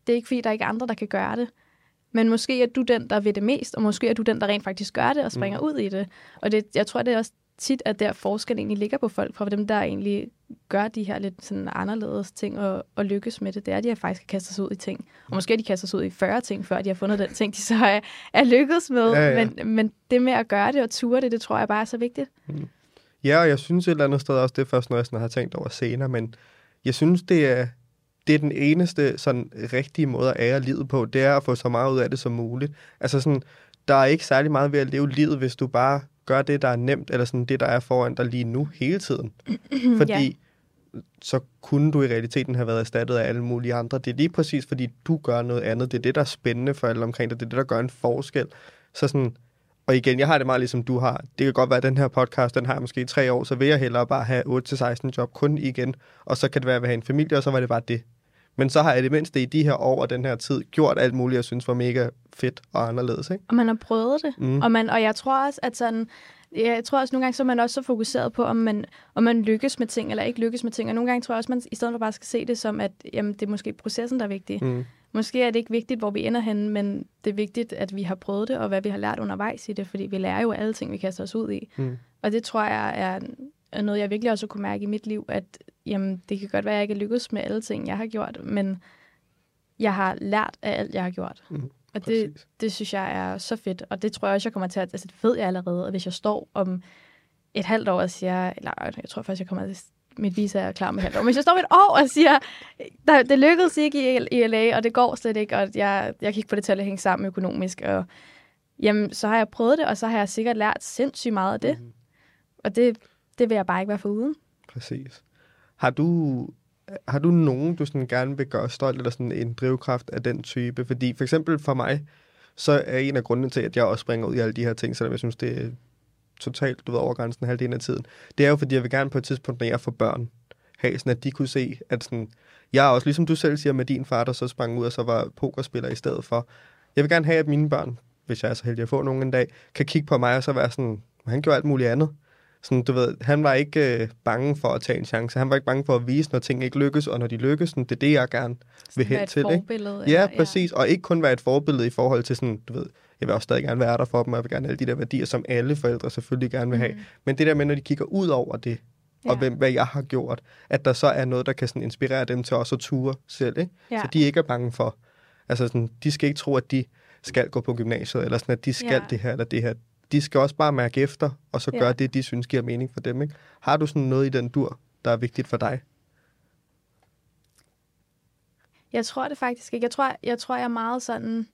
det er ikke fordi, der er ikke andre, der kan gøre det. Men måske er du den, der ved det mest, og måske er du den, der rent faktisk gør det og springer mm. ud i det. Og det, jeg tror, det er også tit, at der forskel egentlig ligger på folk, fra dem, der egentlig gør de her lidt sådan anderledes ting og, og lykkes med det. Det er, at de har faktisk kastet sig ud i ting. Og måske har de kastet sig ud i 40 ting, før de har fundet den ting, de så er, er lykkedes med. Ja, ja. Men, men det med at gøre det og ture det, det tror jeg bare er så vigtigt. Ja, og jeg synes et eller andet sted også, det er først noget, jeg sådan har tænkt over senere, men jeg synes, det er, det er den eneste sådan rigtige måde at ære livet på, det er at få så meget ud af det som muligt. Altså sådan, der er ikke særlig meget ved at leve livet, hvis du bare gør det, der er nemt, eller sådan det, der er foran dig lige nu hele tiden. Fordi så kunne du i realiteten have været erstattet af alle mulige andre. Det er lige præcis, fordi du gør noget andet. Det er det, der er spændende for alle omkring dig. Det er det, der gør en forskel. Så sådan, og igen, jeg har det meget ligesom du har. Det kan godt være, at den her podcast, den har jeg måske i tre år, så vil jeg hellere bare have 8-16 job kun igen. Og så kan det være, at jeg vil have en familie, og så var det bare det. Men så har jeg det mindste i de her år og den her tid gjort alt muligt, jeg synes var mega fedt og anderledes. Ikke? Og man har prøvet det. Mm. Og, man, og jeg tror også, at sådan, jeg tror også nogle gange, så er man også så fokuseret på, om man, om man lykkes med ting, eller ikke lykkes med ting. Og nogle gange tror jeg også, man i stedet for bare skal se det som, at jamen, det er måske processen, der er vigtig. Mm. Måske er det ikke vigtigt, hvor vi ender hen, men det er vigtigt, at vi har prøvet det, og hvad vi har lært undervejs i det, fordi vi lærer jo alle ting, vi kaster os ud i. Mm. Og det tror jeg er, er noget, jeg virkelig også kunne mærke i mit liv, at jamen, det kan godt være, at jeg ikke er lykkedes med alle ting, jeg har gjort, men jeg har lært af alt, jeg har gjort. Mm, og det, præcis. det synes jeg er så fedt, og det tror jeg også, jeg kommer til at... Altså, det ved jeg allerede, at hvis jeg står om et halvt år og siger... Eller jeg tror faktisk, jeg kommer til mit visa er klar med halvt år. Men hvis jeg står om et år og siger, der, det lykkedes ikke i, LA, og det går slet ikke, og jeg, jeg kan ikke få det til at hænge sammen økonomisk, og jamen, så har jeg prøvet det, og så har jeg sikkert lært sindssygt meget af det. Mm. Og det, det vil jeg bare ikke være foruden. Præcis. Har du, har du nogen, du sådan gerne vil gøre stolt, eller sådan en drivkraft af den type? Fordi for eksempel for mig, så er en af grundene til, at jeg også springer ud i alle de her ting, selvom jeg synes, det er totalt du ved, over grænsen halvdelen af tiden. Det er jo, fordi jeg vil gerne på et tidspunkt, når jeg får børn, have sådan, at de kunne se, at sådan, jeg er også, ligesom du selv siger med din far, der så sprang ud og så var pokerspiller i stedet for. Jeg vil gerne have, at mine børn, hvis jeg er så heldig at få nogen en dag, kan kigge på mig og så være sådan, han gjorde alt muligt andet. Sådan, du ved, han var ikke øh, bange for at tage en chance. Han var ikke bange for at vise, når ting ikke lykkes, og når de lykkes, sådan, det er det, jeg gerne vil hen til. Ikke? forbillede. Ja, eller- præcis. Og ikke kun være et forbillede i forhold til sådan, du ved, jeg vil også stadig gerne være der for dem, og jeg vil gerne have alle de der værdier, som alle forældre selvfølgelig gerne vil have. Mm. Men det der med, når de kigger ud over det, og Ja. hvem, hvad jeg har gjort, at der så er noget, der kan sådan inspirere dem til også at ture selv, ikke? Ja. Så de ikke er bange for, altså sådan, de skal ikke tro, at de skal gå på gymnasiet, eller sådan, at de skal Ja. det her eller det her. De skal også bare mærke efter, og så Ja. gøre det, de synes giver mening for dem, ikke? Har du sådan noget i den dur, der er vigtigt for dig? Jeg tror det faktisk ikke. Jeg tror, jeg tror, jeg er meget sådan...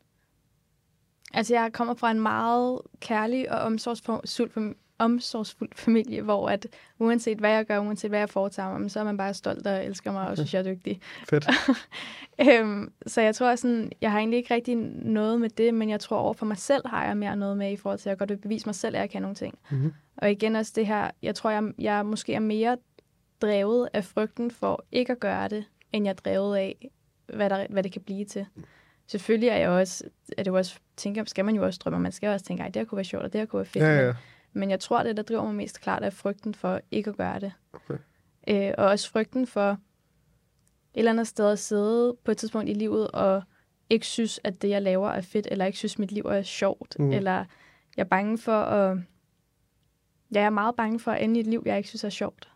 Altså, jeg kommer fra en meget kærlig og omsorgsfuld, omsorgsfuld familie, hvor at uanset hvad jeg gør, uanset hvad jeg foretager mig, så er man bare stolt og elsker mig og synes, jeg er dygtig. Fedt. øhm, så jeg tror sådan, jeg har egentlig ikke rigtig noget med det, men jeg tror over for mig selv har jeg mere noget med i forhold til, at jeg godt vil bevise mig selv, at jeg kan nogle ting. Mm-hmm. Og igen også det her, jeg tror, jeg, jeg måske er mere drevet af frygten for ikke at gøre det, end jeg er drevet af, hvad, der, hvad det kan blive til. Selvfølgelig er jeg også, er det jo også, tænker, skal man jo også drømme, man skal også tænke, ej, det her kunne være sjovt, og det her kunne være fedt. Ja, ja. Men jeg tror, det der driver mig mest klart, er frygten for ikke at gøre det. Okay. Øh, og også frygten for et eller andet sted at sidde på et tidspunkt i livet og ikke synes, at det, jeg laver, er fedt, eller ikke synes, mit liv er sjovt. Mm. Eller jeg er bange for at... Ja, jeg er meget bange for at ende i et liv, jeg ikke synes er sjovt.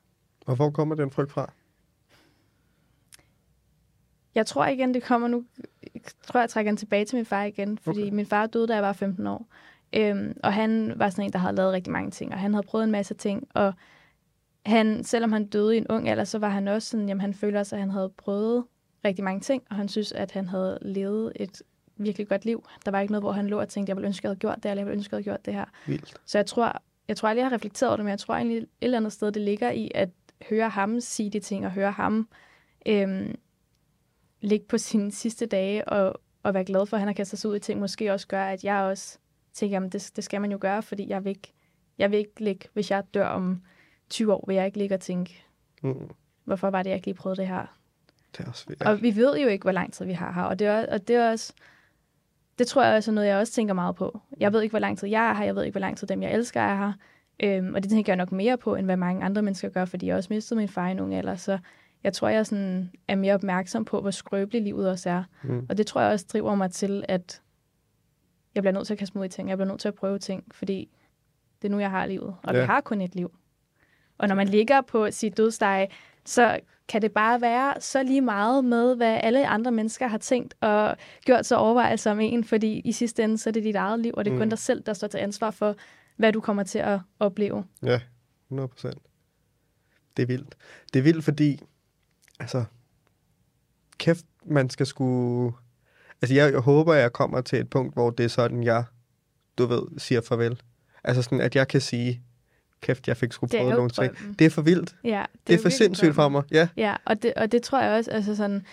Og hvor kommer den frygt fra? Jeg tror igen, det kommer nu... Jeg tror, jeg trækker den tilbage til min far igen. Fordi okay. min far døde, da jeg var 15 år. Øhm, og han var sådan en, der havde lavet rigtig mange ting. Og han havde prøvet en masse ting. Og han, selvom han døde i en ung alder, så var han også sådan, jamen han føler også, at han havde prøvet rigtig mange ting, og han synes, at han havde levet et virkelig godt liv. Der var ikke noget, hvor han lå og tænkte, jeg ville ønske, jeg havde gjort det, eller jeg ville ønske, jeg havde gjort det her. Vildt. Så jeg tror, jeg tror aldrig, jeg har reflekteret over det, men jeg tror egentlig et eller andet sted, det ligger i at høre ham sige de ting, og høre ham øhm, ligge på sine sidste dage, og, og være glad for, at han har kastet sig ud i ting, måske også gør, at jeg også tænker, jamen det, det skal man jo gøre, fordi jeg vil ikke, jeg vil ikke ligge, hvis jeg dør om 20 år, vil jeg ikke ligge og tænke, Mm. hvorfor var det, jeg ikke lige prøvede det her? Det er også vildt. Og vi ved jo ikke, hvor lang tid vi har her, og det er, og det er også, det tror jeg også er noget, jeg også tænker meget på. Jeg ved ikke, hvor lang tid jeg er her, jeg ved ikke, hvor lang tid dem, jeg elsker, er her. Øhm, og det tænker jeg nok mere på, end hvad mange andre mennesker gør, fordi jeg også mistede min far i ung alder, så jeg tror, jeg sådan er mere opmærksom på, hvor skrøbeligt livet også er. Mm. Og det tror jeg også driver mig til, at jeg bliver nødt til at kaste mod i ting. Jeg bliver nødt til at prøve ting, fordi det er nu, jeg har livet. Og ja. Vi har kun et liv. Og når man ligger på sit dødsleje, så kan det bare være så lige meget med, hvad alle andre mennesker har tænkt og gjort sig overvejelser om en, fordi i sidste ende, så er det dit eget liv, og det er kun Mm. dig selv, der står til ansvar for, hvad du kommer til at opleve. Ja, 100 procent. Det er vildt. Det er vildt, fordi, altså, kæft, man skal sgu... Altså, jeg, jeg håber, jeg kommer til et punkt, hvor det er sådan, jeg, du ved, siger farvel. Altså sådan, at jeg kan sige, kæft, jeg fik sgu er prøvet nogle ting. Det er for vildt. Ja, Det, det er for sindssygt for drømmen. mig. Ja, Ja, og det, og det tror jeg også, altså sådan,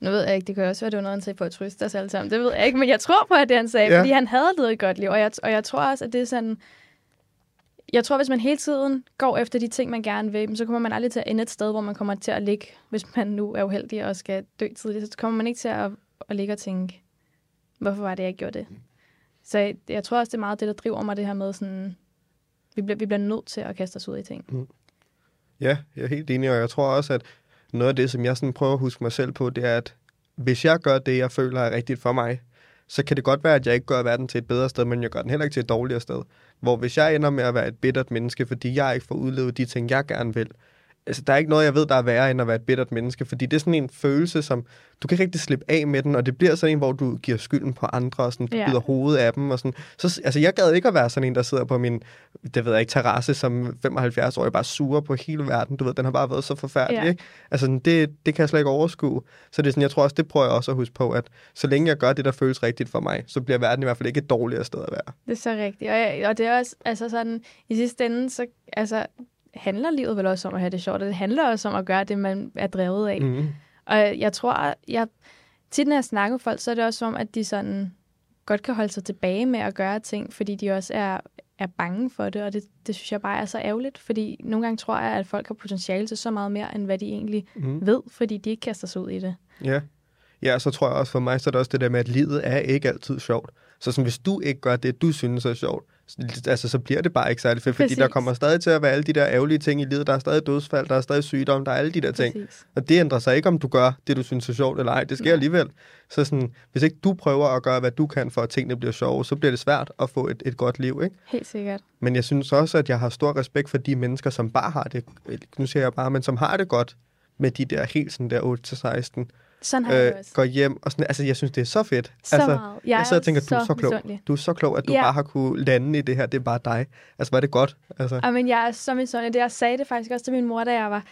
nu ved jeg ikke, det kan også være, det var noget, han sagde på at trøste os alle sammen, det ved jeg ikke, men jeg tror på, at det han sagde, ja. fordi han havde levet et godt liv, og jeg, og jeg tror også, at det er sådan, jeg tror, hvis man hele tiden går efter de ting, man gerne vil, så kommer man aldrig til at ende et sted, hvor man kommer til at ligge, hvis man nu er uheldig og skal dø tidligt, så kommer man ikke til at, at ligge og tænke, hvorfor var det, jeg gjorde det? Så jeg, jeg tror også, det er meget det, der driver mig, det her med sådan, vi bliver, vi bliver nødt til at kaste os ud i ting. ja, jeg er helt enig, og jeg tror også, at noget af det, som jeg sådan prøver at huske mig selv på, det er, at hvis jeg gør det, jeg føler er rigtigt for mig, så kan det godt være, at jeg ikke gør verden til et bedre sted, men jeg gør den heller ikke til et dårligere sted. Hvor hvis jeg ender med at være et bittert menneske, fordi jeg ikke får udlevet de ting, jeg gerne vil, altså der er ikke noget, jeg ved, der er værre, end at være et bittert menneske, fordi det er sådan en følelse, som du kan ikke rigtig slippe af med den, og det bliver sådan en, hvor du giver skylden på andre, og sådan, du Ja. bider hovedet af dem, og sådan. Så, altså, jeg gad ikke at være sådan en, der sidder på min, det ved jeg ikke, terrasse som 75-årig, bare suger på hele verden, du ved, den har bare været så forfærdelig, Ja. ikke? Altså, det, det kan jeg slet ikke overskue. Så det er sådan, jeg tror også, det prøver jeg også at huske på, at så længe jeg gør det, der føles rigtigt for mig, så bliver verden i hvert fald ikke et dårligere sted at være. Det er så rigtigt. Og, jeg, og det er også, altså sådan, i sidste ende, så altså, handler livet vel også om at have det sjovt, og det handler også om at gøre det, man er drevet af. Mm. Og jeg tror, jeg, tit når jeg snakker med folk, så er det også som, at de sådan godt kan holde sig tilbage med at gøre ting, fordi de også er, er bange for det, og det, det synes jeg bare er så ærgerligt, fordi nogle gange tror jeg, at folk har potentiale til så meget mere, end hvad de egentlig Mm. ved, fordi de ikke kaster sig ud i det. Ja. Ja, så tror jeg også for mig, så er det også det der med, at livet er ikke altid sjovt. Så sådan, hvis du ikke gør det, du synes er sjovt, altså, så bliver det bare ikke særlig fedt, fordi Præcis. der kommer stadig til at være alle de der ærgerlige ting i livet. Der er stadig dødsfald, der er stadig sygdom, der er alle de der ting. Præcis. Og det ændrer sig ikke, om du gør det, du synes er sjovt eller ej. Det sker Nej. alligevel. Så sådan, hvis ikke du prøver at gøre, hvad du kan for, at tingene bliver sjove, så bliver det svært at få et, et godt liv, ikke? Helt sikkert. Men jeg synes også, at jeg har stor respekt for de mennesker, som bare har det, nu siger jeg bare, men som har det godt med de der helt sådan der 8-16, Sådan har jeg øh, går hjem og sådan, altså jeg synes, det er så fedt. Så altså, meget. Jeg, jeg sidder og tænker, du er så klog. misundelig. Du er så klog, at du Ja. bare har kunne lande i det her, det er bare dig. Altså, var det godt? Altså, Og men jeg er så misundelig. Det, jeg sagde det faktisk også til min mor, da jeg var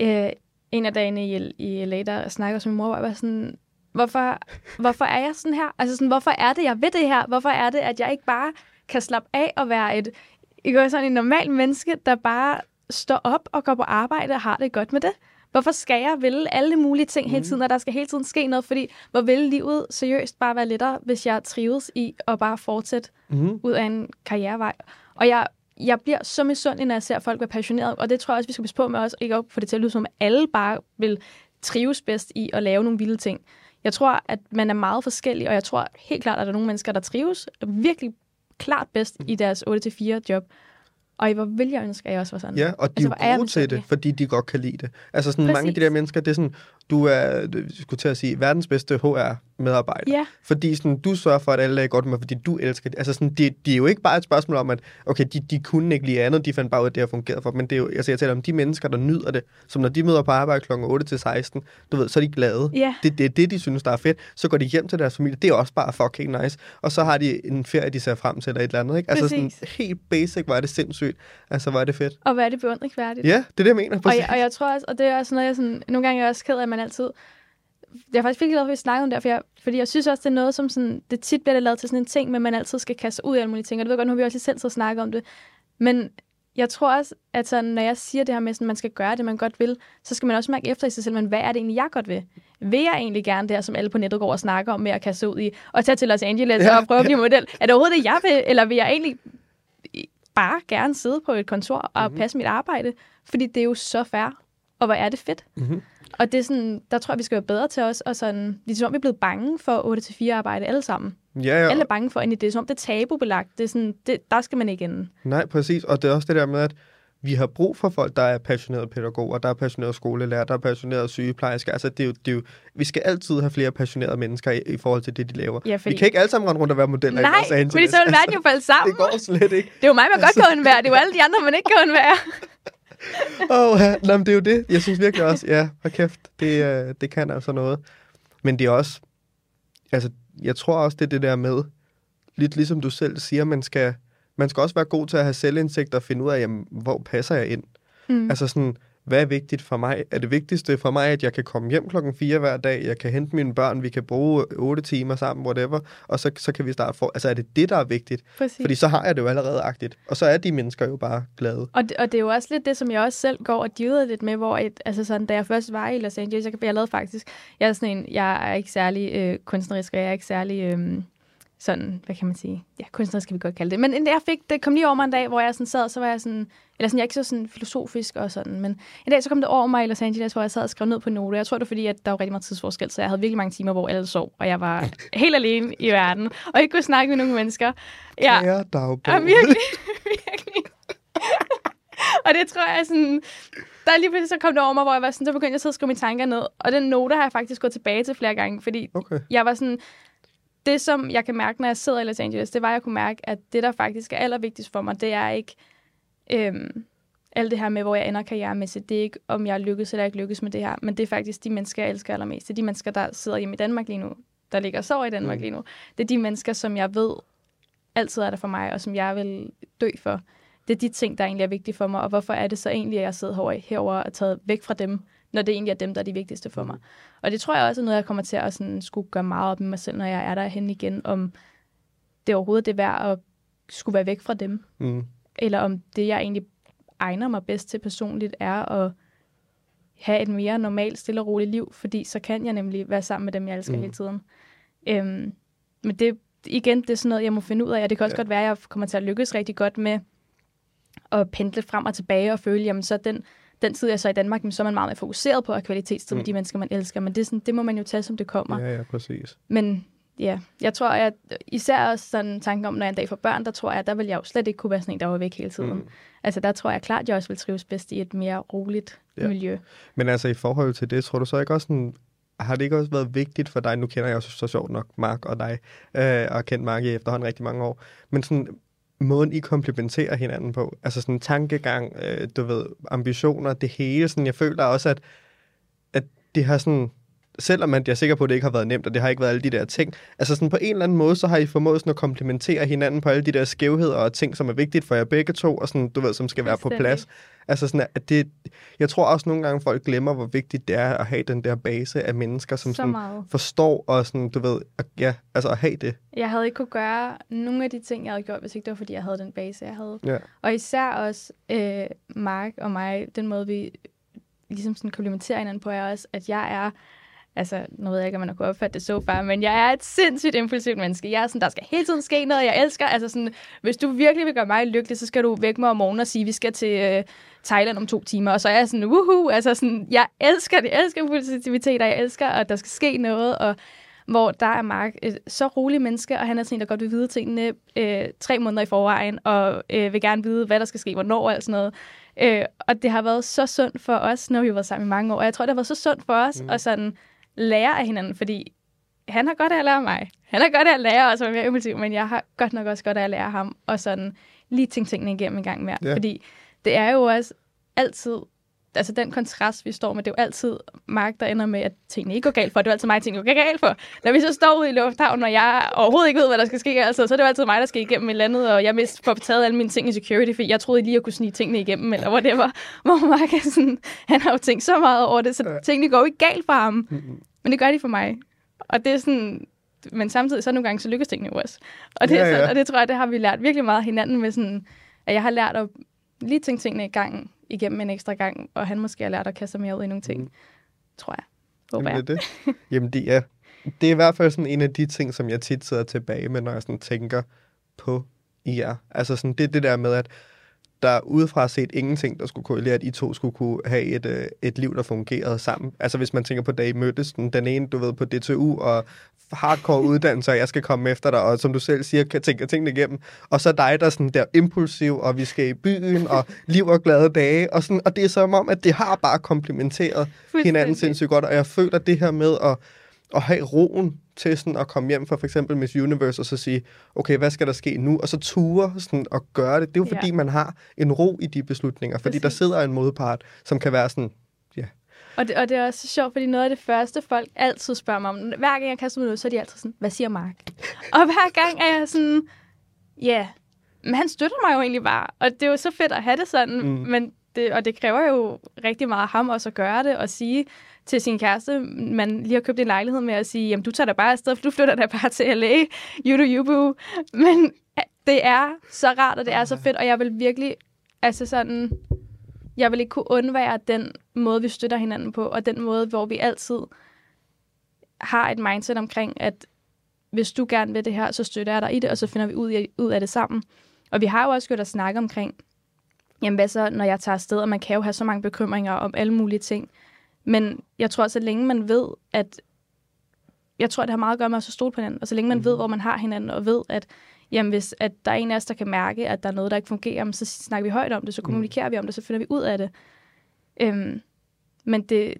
øh, en af dagene i, i LA, der snakkede med min mor, og jeg var sådan, hvorfor, hvorfor er jeg sådan her? Altså sådan, hvorfor er det, jeg ved det her? Hvorfor er det, at jeg ikke bare kan slappe af og være et, ikke sådan en normal menneske, der bare står op og går på arbejde og har det godt med det? Hvorfor skal jeg ville alle mulige ting hele tiden, og der skal hele tiden ske noget? Fordi hvor ville livet seriøst bare være lettere, hvis jeg trives i at bare fortsætte mm, ud af en karrierevej. Og jeg, jeg bliver så misundelig, når jeg ser folk være passionerede, og det tror jeg også, vi skal passe på med også, ikke at få det til at lyde som, at alle bare vil trives bedst i at lave nogle vilde ting. Jeg tror, at man er meget forskellig, og jeg tror helt klart, at der er nogle mennesker, der trives virkelig klart bedst i deres 8-4 job. Og hvor vil jeg ønske, at jeg også var sådan. ja, og de Altså, er jo gode til det, fordi de godt kan lide det. Altså sådan mange af de Præcis. der mennesker, det er sådan, du er, jeg skulle til at sige, verdens bedste medarbejder. Ja. Fordi sådan, du sørger for, at alle er godt med, fordi du elsker det. Altså sådan, det, det er jo ikke bare et spørgsmål om, at okay, de, de kunne ikke lige andet, de fandt bare ud af, at det har fungeret for dem. Men det er jo, altså jeg taler om de mennesker, der nyder det, som når de møder på arbejde kl. 8 til 16, du ved, så er de glade. Ja. Det, det er det, de synes, der er fedt. Så går de hjem til deres familie. Det er også bare fucking nice. Og så har de en ferie, de ser frem til, eller et eller andet. Ikke? Altså sådan, Præcis. helt basic, var det sindssygt. Altså, var det fedt. Og hvad er det beundringsværdigt? Ja, det er det, jeg mener. Og Præcis. jeg, og jeg tror også, og det er også noget, jeg sådan, nogle gange er jeg også ked af, man altid... Jeg er faktisk virkelig glad for, at vi snakker om det, for jeg, fordi jeg synes også, det er noget, som sådan, det tit bliver det lavet til sådan en ting, men man altid skal kaste sig ud af alle mulige ting. Og det ved jeg godt, nu har vi også lige selv så snakket om det. Men jeg tror også, at sådan, når jeg siger det her med, at man skal gøre det, man godt vil, så skal man også mærke efter i sig selv, men hvad er det egentlig, jeg godt vil? Vil jeg egentlig gerne det her, som alle på nettet går og snakker om, med at kaste ud i, og tage til Los Angeles Ja, og prøve at blive model? Er det overhovedet det, jeg vil? Eller vil jeg egentlig bare gerne sidde på et kontor og Mhm. mm-hmm. passe mit arbejde? Fordi det er jo så fair. Og hvor er det fedt. Mhm. Og det er sådan, der tror jeg, vi skal være bedre til os. Og sådan, det er som om, vi er blevet bange for 8-4 arbejde alle sammen. Ja, ja. Alle er bange for ind i det. er som om, det er tabubelagt. Det er sådan, det, der skal man ikke ende. Nej, præcis. Og det er også det der med, at vi har brug for folk, der er passionerede pædagoger, der er passionerede skolelærer, der er passionerede sygeplejersker. Altså, det er jo, det er jo, vi skal altid have flere passionerede mennesker i, i forhold til det, de laver. Ja, fordi- Vi kan ikke alle sammen rende rundt og være modeller i Nej, Angeles. fordi så vil verden jo falde sammen. det går slet ikke. Det er jo mig, man godt kan undvære. Det er jo alle de andre, man ikke kan undvære. Åh, ja. Nå, men det er jo det. Jeg synes virkelig også, ja, hvor kæft, det, øh, det kan altså noget. Men det er også, altså, jeg tror også, det er det der med, lidt ligesom du selv siger, man skal, man skal også være god til at have selvindsigt og finde ud af, jamen, hvor passer jeg ind? Mm. Altså sådan, hvad er vigtigt for mig? Er det vigtigste for mig, at jeg kan komme hjem klokken 4 hver dag, jeg kan hente mine børn, vi kan bruge 8 timer sammen, whatever, og så, så kan vi starte for. Altså er det det, der er vigtigt? Præcis. Fordi så har jeg det jo allerede agtigt. Og så er de mennesker jo bare glade. Og det, og det er jo også lidt det, som jeg også selv går og dyder lidt med, hvor et, altså sådan, da jeg først var i Los Angeles, jeg, jeg lavede faktisk, jeg er sådan en, jeg er ikke særlig øh, kunstnerisk, og jeg er ikke særlig øh, sådan, hvad kan man sige, ja, kunstnerisk kan vi godt kalde det. Men jeg fik, det kom lige over mig en dag, hvor jeg sådan sad, så var jeg sådan, eller sådan, jeg er ikke så sådan filosofisk og sådan, men en dag så kom det over mig i Los Angeles, hvor jeg sad og skrev ned på noter. Jeg tror, det var fordi, at der var rigtig meget tidsforskel, så jeg havde virkelig mange timer, hvor alle sov, og jeg var helt alene i verden, og ikke kunne snakke med nogen mennesker. Ja, Kære dagbog. Ja, virkelig. virkelig. og det tror jeg sådan... Der lige pludselig så kom det over mig, hvor jeg var sådan, så begyndte jeg at skrive mine tanker ned. Og den note har jeg faktisk gået tilbage til flere gange, fordi Okay. jeg var sådan... Det, som jeg kan mærke, når jeg sidder i Los Angeles, det var, at jeg kunne mærke, at det, der faktisk er allervigtigst for mig, det er ikke øhm, alt det her med, hvor jeg ender karrieremæssigt. Det er ikke, om jeg lykkes eller ikke lykkes med det her, men det er faktisk de mennesker, jeg elsker allermest. Det er de mennesker, der sidder hjemme i Danmark lige nu, der ligger og sover i Danmark Mm. lige nu. Det er de mennesker, som jeg ved altid er der for mig, og som jeg vil dø for. Det er de ting, der egentlig er vigtige for mig, og hvorfor er det så egentlig, at jeg sidder herovre, herover og er taget væk fra dem, når det egentlig er dem, der er de vigtigste for mig. Og det tror jeg også er noget, jeg kommer til at sådan, skulle gøre meget op med mig selv, når jeg er derhen igen, om det overhovedet er værd at skulle være væk fra dem, Mm. eller om det, jeg egentlig egner mig bedst til personligt, er at have et mere normalt, stille og roligt liv, fordi så kan jeg nemlig være sammen med dem, jeg elsker Mm. mm. hele tiden. Øhm, men det, igen, det er sådan noget, jeg må finde ud af, og det kan også ja. godt være, at jeg kommer til at lykkes rigtig godt med at pendle frem og tilbage og føle, jamen så den, den tid, jeg så i Danmark, så er man meget mere fokuseret på at kvalitetstid med Mm. de mennesker, man elsker. Men det, er sådan, det må man jo tage, som det kommer. Ja, ja, præcis. Men ja, jeg tror, at især også sådan tanken om, når jeg en dag får børn, der tror jeg, der vil jeg jo slet ikke kunne være sådan en, der var væk hele tiden. Mm. Altså der tror jeg klart, at jeg også vil trives bedst i et mere roligt Ja. miljø. Men altså i forhold til det, tror du så ikke også sådan, har det ikke også været vigtigt for dig, nu kender jeg også så sjovt nok Mark og dig, øh, og kendt Mark i efterhånden rigtig mange år, men sådan måden, I komplementerer hinanden på, altså sådan tankegang, øh, du ved, ambitioner, det hele, sådan, jeg føler også, at, at det har sådan, selvom at jeg er sikker på, at det ikke har været nemt, og det har ikke været alle de der ting, altså sådan på en eller anden måde, så har I formået sådan at komplementere hinanden på alle de der skævheder og ting, som er vigtigt for jer begge to, og sådan, du ved, som skal være på plads. Altså sådan, at det, jeg tror også nogle gange, folk glemmer, hvor vigtigt det er at have den der base af mennesker, som Så sådan meget. forstår og sådan, du ved, at, ja, altså at have det. Jeg havde ikke kunne gøre nogle af de ting, jeg havde gjort, hvis ikke det var, fordi jeg havde den base, jeg havde. Ja. Og især også øh, Mark og mig, den måde, vi ligesom sådan komplementerer hinanden på, er også, at jeg er, altså, nu ved jeg ikke, om man har kunnet opfatte det så far, men jeg er et sindssygt impulsivt menneske. Jeg er sådan, der skal hele tiden ske noget, jeg elsker, altså sådan, hvis du virkelig vil gøre mig lykkelig, så skal du vække mig om morgenen og sige, vi skal til øh, Thailand om to timer, og så er jeg sådan, woohoo, altså sådan, jeg elsker det, jeg elsker impulsivitet, og jeg elsker, at der skal ske noget, og hvor der er Mark et så rolig menneske, og han er sådan en, der godt vil vide tingene øh, tre måneder i forvejen, og øh, vil gerne vide, hvad der skal ske, hvornår og alt sådan noget. Øh, og det har været så sundt for os, når vi har været sammen i mange år. Og jeg tror, det har været så sundt for os Mm. at sådan lære af hinanden, fordi han har godt af at lære mig. Han har godt af at lære os at være mere impulsiv, men jeg har godt nok også godt af at lære ham, og sådan lige tænke tingene igennem en gang mere. Ja. Fordi det er jo også altid, altså den kontrast, vi står med, det er jo altid Mark, der ender med, at tingene ikke går galt for. Det er jo altid mig, tingene går galt for. Når vi så står ude i lufthavnen, og jeg overhovedet ikke ved, hvad der skal ske, altså, så er det jo altid mig, der skal igennem et eller andet, og jeg mist får taget alle mine ting i security, fordi jeg troede lige, at jeg kunne snige tingene igennem, eller whatever. Hvor Mark er sådan, han har jo tænkt så meget over det, så Ja. tingene går jo ikke galt for ham. Mm-hmm. Men det gør de for mig. Og det er sådan... Men samtidig, så nogle gange, så lykkes tingene jo også. Og det, Ja, ja, ja. ja. Sådan, og det tror jeg, det har vi lært virkelig meget af hinanden med sådan, at jeg har lært at lige tænke tingene i gang igennem en ekstra gang, og han måske har lært at kaste sig mere ud i nogle ting, mm. tror jeg. Håber Jamen, det er det. Jamen, det er, det er i hvert fald sådan en af de ting, som jeg tit sidder tilbage med, når jeg sådan tænker på jer. Altså sådan, det det der med, at der er udefra set ingenting, der skulle korrelere, at I to skulle kunne have et, øh, et liv, der fungerede sammen. Altså hvis man tænker på, da I mødtes, den, den ene, du ved, på DTU, og hardcore uddannelse, og jeg skal komme efter dig, og som du selv siger, kan tænke tingene igennem. Og så dig, der er sådan der impulsiv, og vi skal i byen, og liv og glade dage, og, sådan, og det er som om, at det har bare komplementeret hinanden sindssygt godt, og jeg føler det her med at, at have roen til sådan at komme hjem fra for eksempel Miss Universe og så sige, okay, hvad skal der ske nu? Og så ture sådan at gøre det. Det er jo Ja. fordi, man har en ro i de beslutninger, fordi der Præcis. sidder en modpart, som kan være sådan, Og det, og det er også sjovt, fordi noget af det første, folk altid spørger mig om, hver gang jeg kaster mig ud, så er de altid sådan, hvad siger Mark? og hver gang er jeg sådan, ja, yeah, men han støtter mig jo egentlig bare. Og det er jo så fedt at have det sådan, mm. men det, og det kræver jo rigtig meget af ham også at gøre det, og sige til sin kæreste, man lige har købt en lejlighed med at sige, jamen du tager da bare afsted, for du flytter da bare til LA, you do you boo. Men det er så rart, og det er så fedt, og jeg vil virkelig, altså sådan, jeg vil ikke kunne undvære den måde, vi støtter hinanden på, og den måde, hvor vi altid har et mindset omkring, at hvis du gerne vil det her, så støtter jeg dig i det, og så finder vi ud af, ud af det sammen. Og vi har jo også gjort at snakke omkring, jamen hvad så, når jeg tager afsted, og man kan jo have så mange bekymringer om alle mulige ting. Men jeg tror, så længe man ved, at jeg tror, det har meget at gøre med at så stole på hinanden, og så længe man Mhm. ved, hvor man har hinanden, og ved, at jamen, hvis at der er en af os, der kan mærke, at der er noget, der ikke fungerer, så snakker vi højt om det, så kommunikerer vi om det, så finder vi ud af det. Øhm, men det,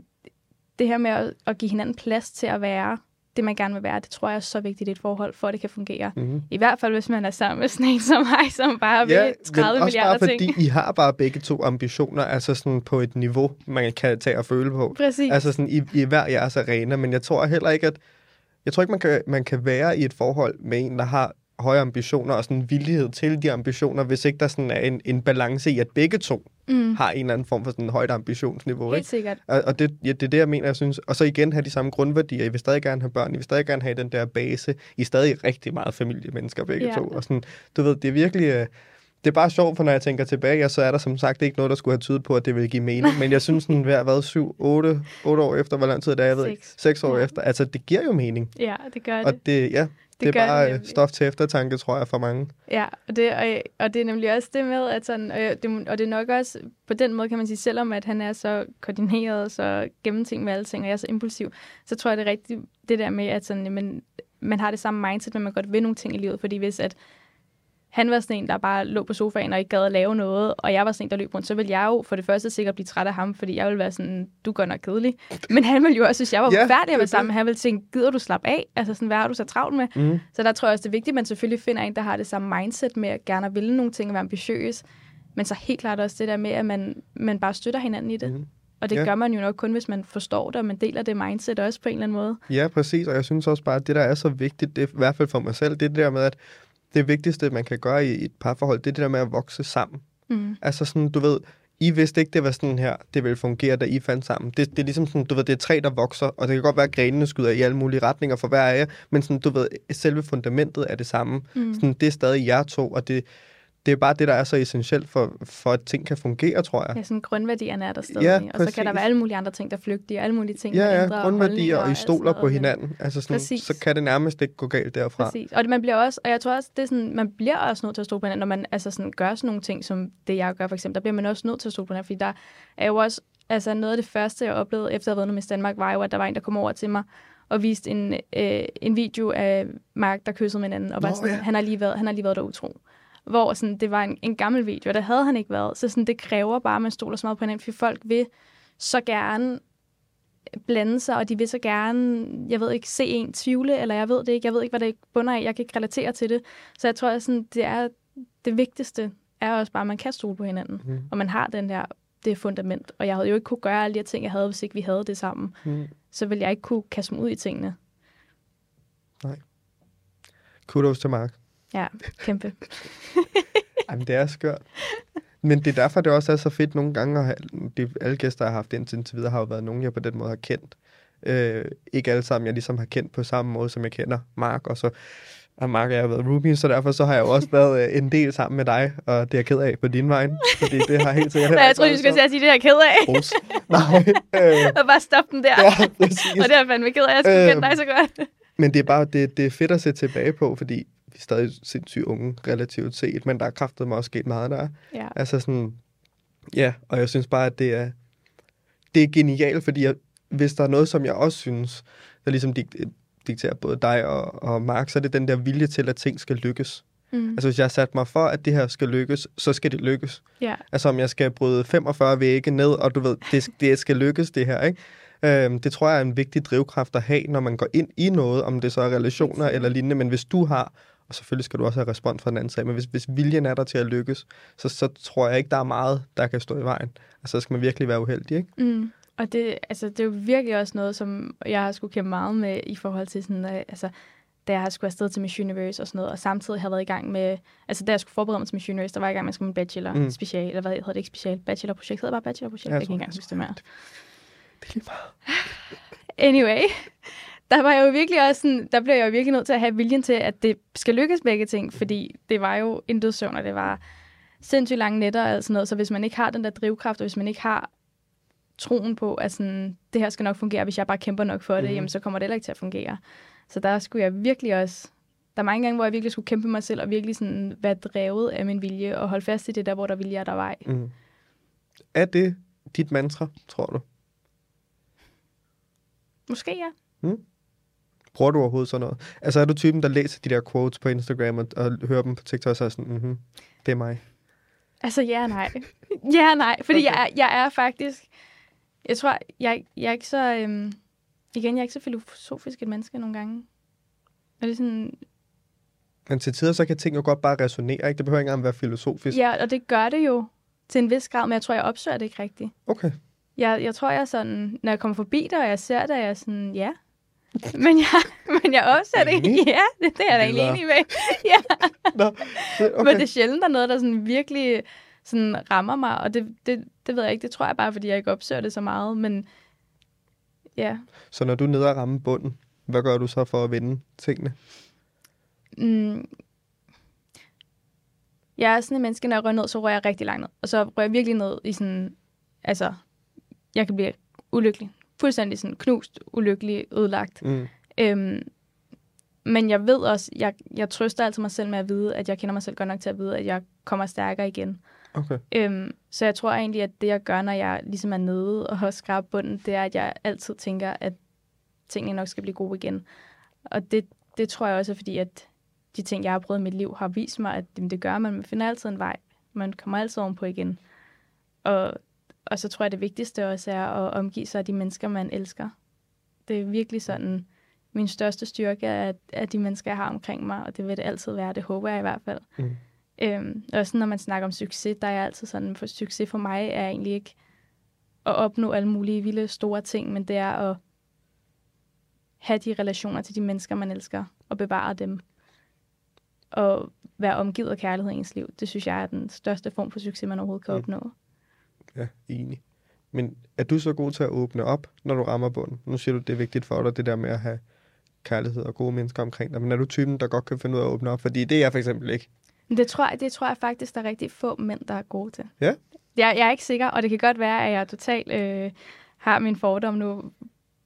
det her med at, at give hinanden plads til at være det, man gerne vil være, det tror jeg er så vigtigt i et forhold, for at det kan fungere. mm-hmm. I hvert fald, hvis man er sammen med sådan en som mig, som bare vil Ja, 30 men også bare milliarder fordi, ting. I har bare begge to ambitioner, altså sådan på et niveau, man kan tage og føle på. Præcis. Altså sådan i, i hver jeres arena, men jeg tror heller ikke, at jeg tror ikke, man kan, man kan være i et forhold med en, der har høje ambitioner og sådan en villighed til de ambitioner, hvis ikke der sådan er en, en balance i, at begge to mm, har en eller anden form for sådan højt ambitionsniveau. helt Ikke? sikkert. Og, og det, ja, det er det, jeg mener, jeg synes. Og så igen have de samme grundværdier. I vil stadig gerne have børn. I vil stadig gerne have den der base. I er stadig rigtig meget familiemennesker begge Ja. to. Og sådan, du ved, det er virkelig... øh, Det er bare sjovt, for når jeg tænker tilbage, ja, så er der som sagt ikke noget, der skulle have tydet på, at det ville give mening. Men jeg synes, sådan, hver hvad, syv, otte, otte år efter, hvor lang tid det er, jeg ved ikke, seks år Ja. efter. Altså, det giver jo mening. Ja, det gør det. Og det, ja, det, det er bare det øh, stof til eftertanke, tror jeg, for mange. Ja, og det, og, og det er nemlig også det med, at sådan, og, det, og det er nok også på den måde, kan man sige, selvom at han er så koordineret, så gennemtænkt med alle ting, og jeg er så impulsiv, så tror jeg, det er rigtigt det der med, at sådan, jamen, man har det samme mindset, men man godt vil nogle ting i livet, fordi hvis at han var sådan en, der bare lå på sofaen og ikke gad at lave noget, og jeg var sådan en, der løb rundt, så ville jeg jo for det første sikkert blive træt af ham, fordi jeg ville være sådan, du godt nok kedelig. Men han ville jo også synes, jeg var Ja, forfærdelig det at være sammen med. Han ville tænke, gider du slappe af? Altså sådan, hvad har du så travlt med? Mm. Så der tror jeg også, det er vigtigt, at man selvfølgelig finder en, der har det samme mindset med at gerne ville nogle ting og være ambitiøs. Men så helt klart også det der med, at man, man bare støtter hinanden i det. Mm. Og det Ja. gør man jo nok kun, hvis man forstår det, og man deler det mindset også på en eller anden måde. Ja, præcis, og jeg synes også bare, at det, der er så vigtigt, det er i hvert fald for mig selv, det er det der med, at det vigtigste, man kan gøre i et parforhold, det er det der med at vokse sammen. Mm. Altså sådan, du ved, I vidste ikke, det var sådan her, det ville fungere, da I fandt sammen. Det, det er ligesom sådan, du ved, det er træ, der vokser, og det kan godt være, at grenene skyder i alle mulige retninger for hver af jer, men sådan, du ved, selve fundamentet er det samme. Mm. Sådan, det er stadig jer to, og det, det er bare det, der er så essentielt for, for at ting kan fungere, tror jeg. Ja, sådan grundværdierne er der stadig. Ja, og så kan der være alle mulige andre ting, der flygter, og alle mulige ting, Ja, ja, ændrer grundværdier, holdninger og I stoler på hinanden. Altså sådan, Præcis. så kan det nærmest ikke gå galt derfra. Præcis. Og det, man bliver også, og jeg tror også, det er sådan, man bliver også nødt til at stole på hinanden, når man altså sådan, gør sådan nogle ting, som det jeg gør for eksempel, der bliver man også nødt til at stole på hinanden, fordi der er jo også, altså noget af det første, jeg oplevede efter at have været med Danmark, var jo, at der var en, der kom over til mig og viste en, øh, en video af Mark, der kyssede med hinanden, og var Nå, sådan, ja. han, har lige været, han har lige været der utro. Hvor sådan, det var en, en gammel video, og der havde han ikke været. Så sådan, det kræver bare, at man stoler så meget på hinanden, fordi folk vil så gerne blande sig, og de vil så gerne, jeg ved ikke, se en tvivle, eller jeg ved det ikke, jeg ved ikke, hvad det bunder af, jeg kan ikke relatere til det. Så jeg tror, at sådan, det er det vigtigste, er også bare, at man kan stole på hinanden, mm. og man har den der, det fundament. Og jeg havde jo ikke kunne gøre alle de her ting, jeg havde, hvis ikke vi havde det sammen. Mm. Så ville jeg ikke kunne kaste mig ud i tingene. Nej. Kudos til Mark. Ja, kæmpe. Jamen, det er skørt. Men det er derfor, det også er så fedt nogle gange, at de, alle gæster, jeg har haft indtil videre, har jo været nogen, jeg på den måde har kendt. Øh, ikke alle sammen, jeg ligesom har kendt på samme måde, som jeg kender Mark, og så og Mark og jeg har været roomies, så derfor så har jeg jo også været øh, en del sammen med dig, og det er jeg ked af på din vej, fordi det har helt sikkert... Nej, jeg tror, du skal sige, det er jeg ked af. Ros. Nej. Øh, og bare stoppe den der. Ja, præcis. og det er fandme ked af, jeg skulle øh, kende dig så godt. men det er bare, det, det er fedt at se tilbage på, fordi vi er stadig sindssygt unge, relativt set, men der er kraftet mig også sket meget der. Ja. Altså sådan, ja, og jeg synes bare, at det er, det er genialt, fordi jeg, hvis der er noget, som jeg også synes, der ligesom dikterer både dig og, og Mark, så er det den der vilje til, at ting skal lykkes. Mm. Altså hvis jeg har sat mig for, at det her skal lykkes, så skal det lykkes. Yeah. Altså om jeg skal bryde 45 vægge ned, og du ved, det, det skal lykkes det her, ikke? Øhm, det tror jeg er en vigtig drivkraft at have, når man går ind i noget, om det så er relationer eller lignende, men hvis du har, og selvfølgelig skal du også have respons fra den anden side, men hvis, hvis viljen er der til at lykkes, så, så tror jeg ikke, der er meget, der kan stå i vejen. Altså så skal man virkelig være uheldig, ikke? Mm. Og det, altså, det er jo virkelig også noget, som jeg har skulle kæmpe meget med i forhold til sådan, øh, altså, da jeg har skulle afsted til Miss Universe og sådan noget, og samtidig har været i gang med, altså da jeg skulle forberede mig til Miss Universe, der var jeg i gang med at skrive min bachelor mm. special, eller hvad hedder det ikke special, bachelorprojekt, hedder bare bachelorprojekt, jeg, jeg kan ikke engang huske det mere. Det er lige meget. Anyway, der var jeg jo virkelig også sådan, der blev jeg jo virkelig nødt til at have viljen til, at det skal lykkes begge ting, fordi det var jo en dødsøvn, og det var sindssygt lange nætter og sådan noget, så hvis man ikke har den der drivkraft, og hvis man ikke har troen på, at sådan, det her skal nok fungere, hvis jeg bare kæmper nok for det, mm. jamen så kommer det heller ikke til at fungere. Så der skulle jeg virkelig også... Der er mange gange, hvor jeg virkelig skulle kæmpe mig selv, og virkelig sådan være drevet af min vilje, og holde fast i det der, hvor der vilje er der vej. Mm. Er det dit mantra, tror du? Måske ja. Mm. Bruger du overhovedet sådan noget? Altså er du typen, der læser de der quotes på Instagram og, og hører dem på TikTok og så er sådan, mm-hmm, det er mig? Altså ja og nej. ja og nej, fordi okay. jeg, jeg er faktisk... Jeg tror, jeg, jeg er ikke så... Øhm, igen, jeg er ikke så filosofisk et menneske nogle gange. Er det sådan... Men til tider, så kan ting jo godt bare resonere, ikke? Det behøver ikke engang være filosofisk. Ja, og det gør det jo til en vis grad, men jeg tror, jeg opsøger det ikke rigtigt. Okay. Jeg, jeg tror, jeg sådan, når jeg kommer forbi det, og jeg ser det, er jeg sådan, ja. Men jeg, men jeg opsøger det. Ja, det, det er jeg da egentlig enig med. ja. Nå, okay. Men det er sjældent, der er noget, der sådan virkelig sådan rammer mig, og det, det, det ved jeg ikke. Det tror jeg bare, fordi jeg ikke opsøger det så meget, men ja. Så når du er nede og ramme bunden, hvad gør du så for at vinde tingene? Mm. Jeg er sådan en menneske, når jeg rører ned, så rører jeg rigtig langt ned. Og så rører jeg virkelig ned i sådan, altså, jeg kan blive ulykkelig. Fuldstændig sådan knust, ulykkelig, ødelagt. Mm. Øhm, men jeg ved også, jeg, jeg trøster altid mig selv med at vide, at jeg kender mig selv godt nok til at vide, at jeg kommer stærkere igen. Okay. Øhm, så jeg tror egentlig, at det, jeg gør, når jeg ligesom er nede og har skrabt bunden, det er, at jeg altid tænker, at tingene nok skal blive gode igen. Og det, det tror jeg også er fordi, at de ting, jeg har prøvet i mit liv, har vist mig, at det gør man. Man finder altid en vej. Man kommer altid ovenpå igen. Og, og så tror jeg, det vigtigste også er at omgive sig af de mennesker, man elsker. Det er virkelig sådan, min største styrke er, at de mennesker, jeg har omkring mig, og det vil det altid være. Det håber jeg i hvert fald. Mm. Øhm, også når man snakker om succes, der er altid sådan, for succes for mig er egentlig ikke at opnå alle mulige vilde store ting, men det er at have de relationer til de mennesker, man elsker, og bevare dem. Og være omgivet af kærlighed i ens liv. Det synes jeg er den største form for succes, man overhovedet kan mm. Ja, enig. Men er du så god til at åbne op, når du rammer bunden? Nu siger du, det er vigtigt for dig, det der med at have kærlighed og gode mennesker omkring dig. Men er du typen, der godt kan finde ud af at åbne op? Fordi det er jeg for eksempel ikke. Det tror, jeg, det tror jeg faktisk, der er rigtig få mænd, der er gode til. Ja? Jeg, jeg er ikke sikker, og det kan godt være, at jeg totalt øh, har min fordom nu,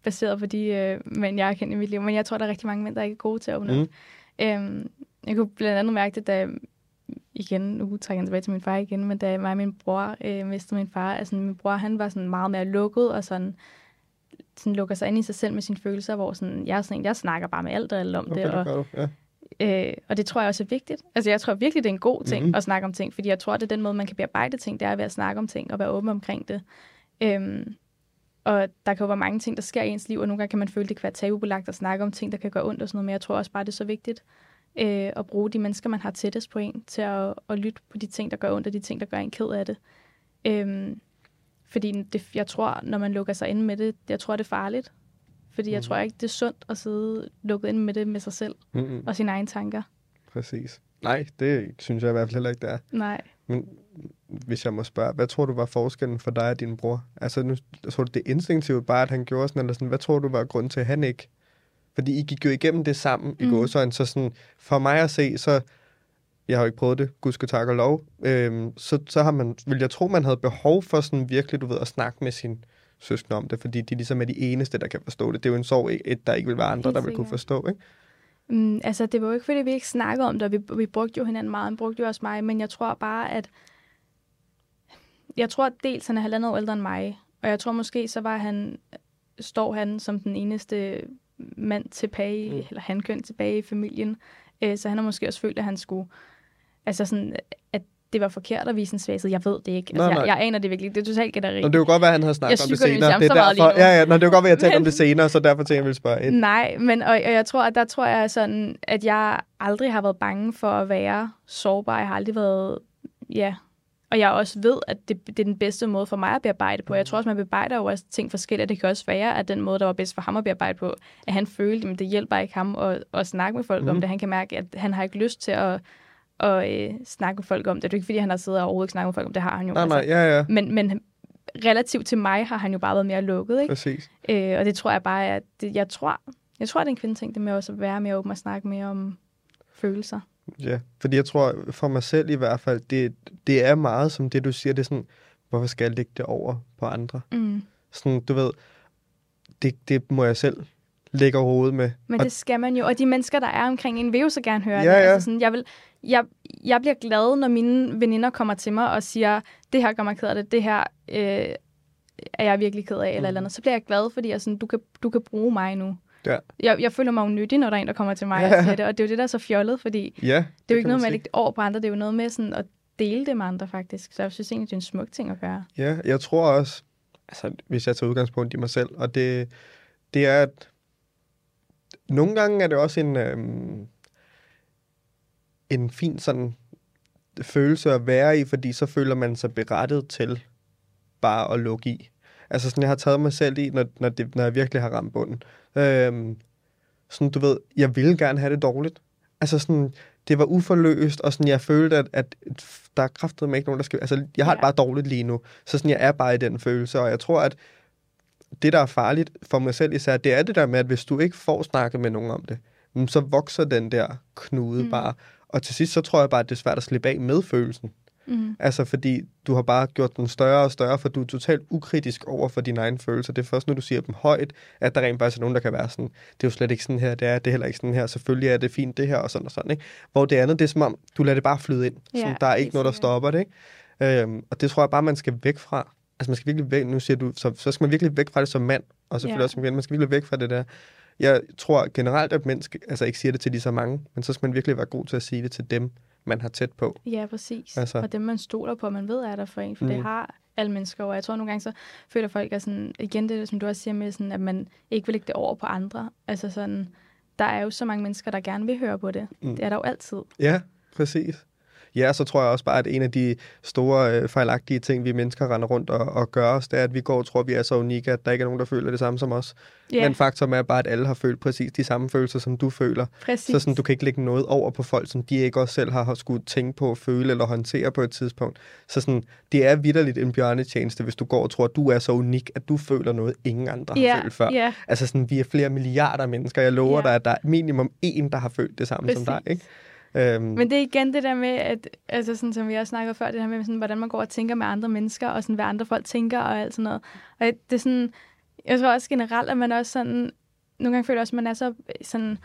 baseret på de øh, mænd, jeg har kendt i mit liv. Men jeg tror, der er rigtig mange mænd, der ikke er gode til at åbne mm. op. Øhm, jeg kunne blandt andet mærke det, da igen, nu trækker jeg tilbage til min far igen, men da mig og min bror øh, mistede min far, altså min bror, han var sådan meget mere lukket, og sådan, sådan lukker sig ind i sig selv med sine følelser, hvor sådan, jeg, sådan, jeg snakker bare med alt og alt om okay, det. Og, det ja. Øh, og det tror jeg også er vigtigt. Altså jeg tror virkelig, det er en god ting mm-hmm. at snakke om ting, fordi jeg tror, det er den måde, man kan bearbejde ting, det er ved at snakke om ting og være åben omkring det. Øhm, og der kan jo være mange ting, der sker i ens liv, og nogle gange kan man føle, det kan være tabubelagt at snakke om ting, der kan gøre ondt og sådan noget, men jeg tror også bare, det er så vigtigt øh, at bruge de mennesker, man har tættest på en, til at, at lytte på de ting, der gør ondt, og de ting, der gør en ked af det. Øhm, fordi det, jeg tror, når man lukker sig ind med det, jeg tror, det er farligt. Fordi mm. jeg tror ikke, det er sundt at sidde lukket ind med det med sig selv Mm-mm. og sine egne tanker. Præcis. Nej, det synes jeg i hvert fald heller ikke, det er. Nej. Men hvis jeg må spørge, hvad tror du var forskellen for dig og din bror? Altså, nu tror du, det er instinktivt bare, at han gjorde sådan, eller sådan, hvad tror du var grund til, at han ikke? Fordi I gik jo igennem det sammen mm. i gåsøjne, så sådan, for mig at se, så, jeg har jo ikke prøvet det, gud skal tak og lov, øhm, så, så har man, vil jeg tro, man havde behov for sådan virkelig, du ved, at snakke med sin søskende om det, fordi de ligesom er de eneste, der kan forstå det. Det er jo en sorg, et, der ikke vil være andre, der vil kunne forstå, ikke? Mm, altså, det var jo ikke, fordi vi ikke snakkede om det, vi, vi brugte jo hinanden meget, han brugte jo også mig, men jeg tror bare, at jeg tror at dels, han er halvandet år ældre end mig, og jeg tror måske, så var han, står han som den eneste mand tilbage, Mm. eller hankøn tilbage i familien, øh, så han har måske også følt, at han skulle, altså sådan, at det var forkert at vise en svaghed. Jeg ved det ikke. Altså, Nej, nej. Jeg, jeg aner det virkelig. Det er totalt gætteri. Nå, det jo godt være, at han havde snakket Jeg om det senere. Det er derfor, ja, ja, nå, det jo godt være, at jeg talte om det senere, så derfor tænkte jeg, jeg ville spørge ind. Nej, men og, og jeg tror, at der tror jeg sådan, at jeg aldrig har været bange for at være sårbar. Jeg har aldrig været, ja. Og jeg også ved, at det, det er den bedste måde for mig at bearbejde på. Jeg tror også, man bearbejder jo også ting forskelligt. Det kan også være, at den måde, der var bedst for ham at bearbejde på, at han følte, at det hjælper ikke ham at, at snakke med folk mm. Mhm. om det. Han kan mærke, at han har ikke lyst til at, at øh, snakke med folk om det. Det er jo ikke, fordi han har siddet og overhovedet snakket med folk om det. har han jo. Nej, nej, ja, ja, Men, men relativt til mig har han jo bare været mere lukket, ikke? præcis. Øh, og det tror jeg bare, at det, jeg tror, jeg tror, det er en kvindeting, det med også at være mere åben og snakke mere om følelser. Ja, fordi jeg tror, for mig selv i hvert fald, det, det er meget som det, du siger, det er sådan, hvorfor skal jeg lægge det over på andre? Mm. Sådan, du ved, det, det må jeg selv lægge over hovedet med. Men Og- det skal man jo, og de mennesker, der er omkring en, vil jo så gerne høre Ja, det. ja. Altså sådan, jeg, vil, jeg, jeg bliver glad, når mine veninder kommer til mig og siger, det her gør mig ked af det, det her øh, er jeg virkelig ked af, eller, Mm. eller andet. Så bliver jeg glad, fordi jeg sådan, du, kan, du kan bruge mig nu. Ja. Jeg, jeg føler mig unyttig, når der er en, der kommer til mig Ja. og siger det, og det er jo det, der er så fjollet, fordi Ja, det er jo ikke noget med at lægge det over på andre, det er jo noget med sådan at dele det med andre, faktisk. Så jeg synes egentlig, det er en smuk ting at gøre. Ja, jeg tror også, altså, hvis jeg tager udgangspunkt i mig selv, og det, det er, at nogle gange er det også en, øhm, en fin sådan følelse at være i, fordi så føler man sig berettet til bare at lukke i. Altså sådan, jeg har taget mig selv i, når, når, det, når jeg virkelig har ramt bunden. Øhm, sådan, du ved, jeg ville gerne have det dårligt. Altså sådan, det var uforløst, og sådan, jeg følte, at, at der er kraftet ikke nogen, der skal... Altså, jeg har det Ja. bare dårligt lige nu. Så sådan, jeg er bare i den følelse, og jeg tror, at det, der er farligt for mig selv især, det er det der med, at hvis du ikke får snakket med nogen om det, mm, så vokser den der knude. Mm. bare. Og til sidst, så tror jeg bare, at det er svært at slippe af med følelsen. Mm. Altså, fordi du har bare gjort den større og større, for du er totalt ukritisk over for dine egne følelser. Det er først, når du siger dem højt, at der rent faktisk er nogen, der kan være sådan, det er jo slet ikke sådan her, det er, det er heller ikke sådan her, selvfølgelig er det fint det her, og sådan og sådan, ikke? Hvor det andet, det er som om, du lader det bare flyde ind. Ja, Sådan, der er ikke noget, der stopper det, ikke? Øhm, og det tror jeg bare, man skal væk fra. Altså, man skal virkelig væk, nu siger du, så, så skal man virkelig væk fra det som mand, og selvfølgelig Ja. også som kvinde, man skal virkelig væk fra det der. Jeg tror generelt, at skal, altså ikke siger det til lige så mange, men så skal man virkelig være god til at sige det til dem, man har tæt på. Ja, præcis. Altså-. Og dem, man stoler på, man ved er der for en, for mm. Det har alle mennesker. Og jeg tror nogle gange, så føler folk, at sådan, igen det, som du også siger med, sådan, at man ikke vil lægge det over på andre. Altså sådan, der er jo så mange mennesker, der gerne vil høre på det. Mm. Det er der jo altid. Ja, præcis. Ja, så tror jeg også bare, at en af de store øh, fejlagtige ting, vi mennesker render rundt og, og gør os, det er, at vi går og tror, at vi er så unikke, at der ikke er nogen, der føler det samme som os. Ja, Men faktum er bare, at alle har følt præcis de samme følelser, som du føler. præcis. Så sådan, du kan ikke lægge noget over på folk, som de ikke også selv har, har skulle tænke på, føle eller håndtere på et tidspunkt. Så sådan, det er vidderligt en bjørnetjeneste, hvis du går og tror, at du er så unik, at du føler noget, ingen andre har ja, følt før. Ja, Altså sådan, vi er flere milliarder mennesker. Jeg lover Ja. dig, at der er minimum en, der har følt det samme som dig. Præcis. Ikke? Øhm, Men det er igen det der med, at, altså sådan, som vi også snakkede før, det her med, sådan, hvordan man går og tænker med andre mennesker, og sådan, hvad andre folk tænker og alt sådan noget. Og det er sådan, jeg tror også generelt, at man også sådan, nogle gange føler også, at man er så sådan,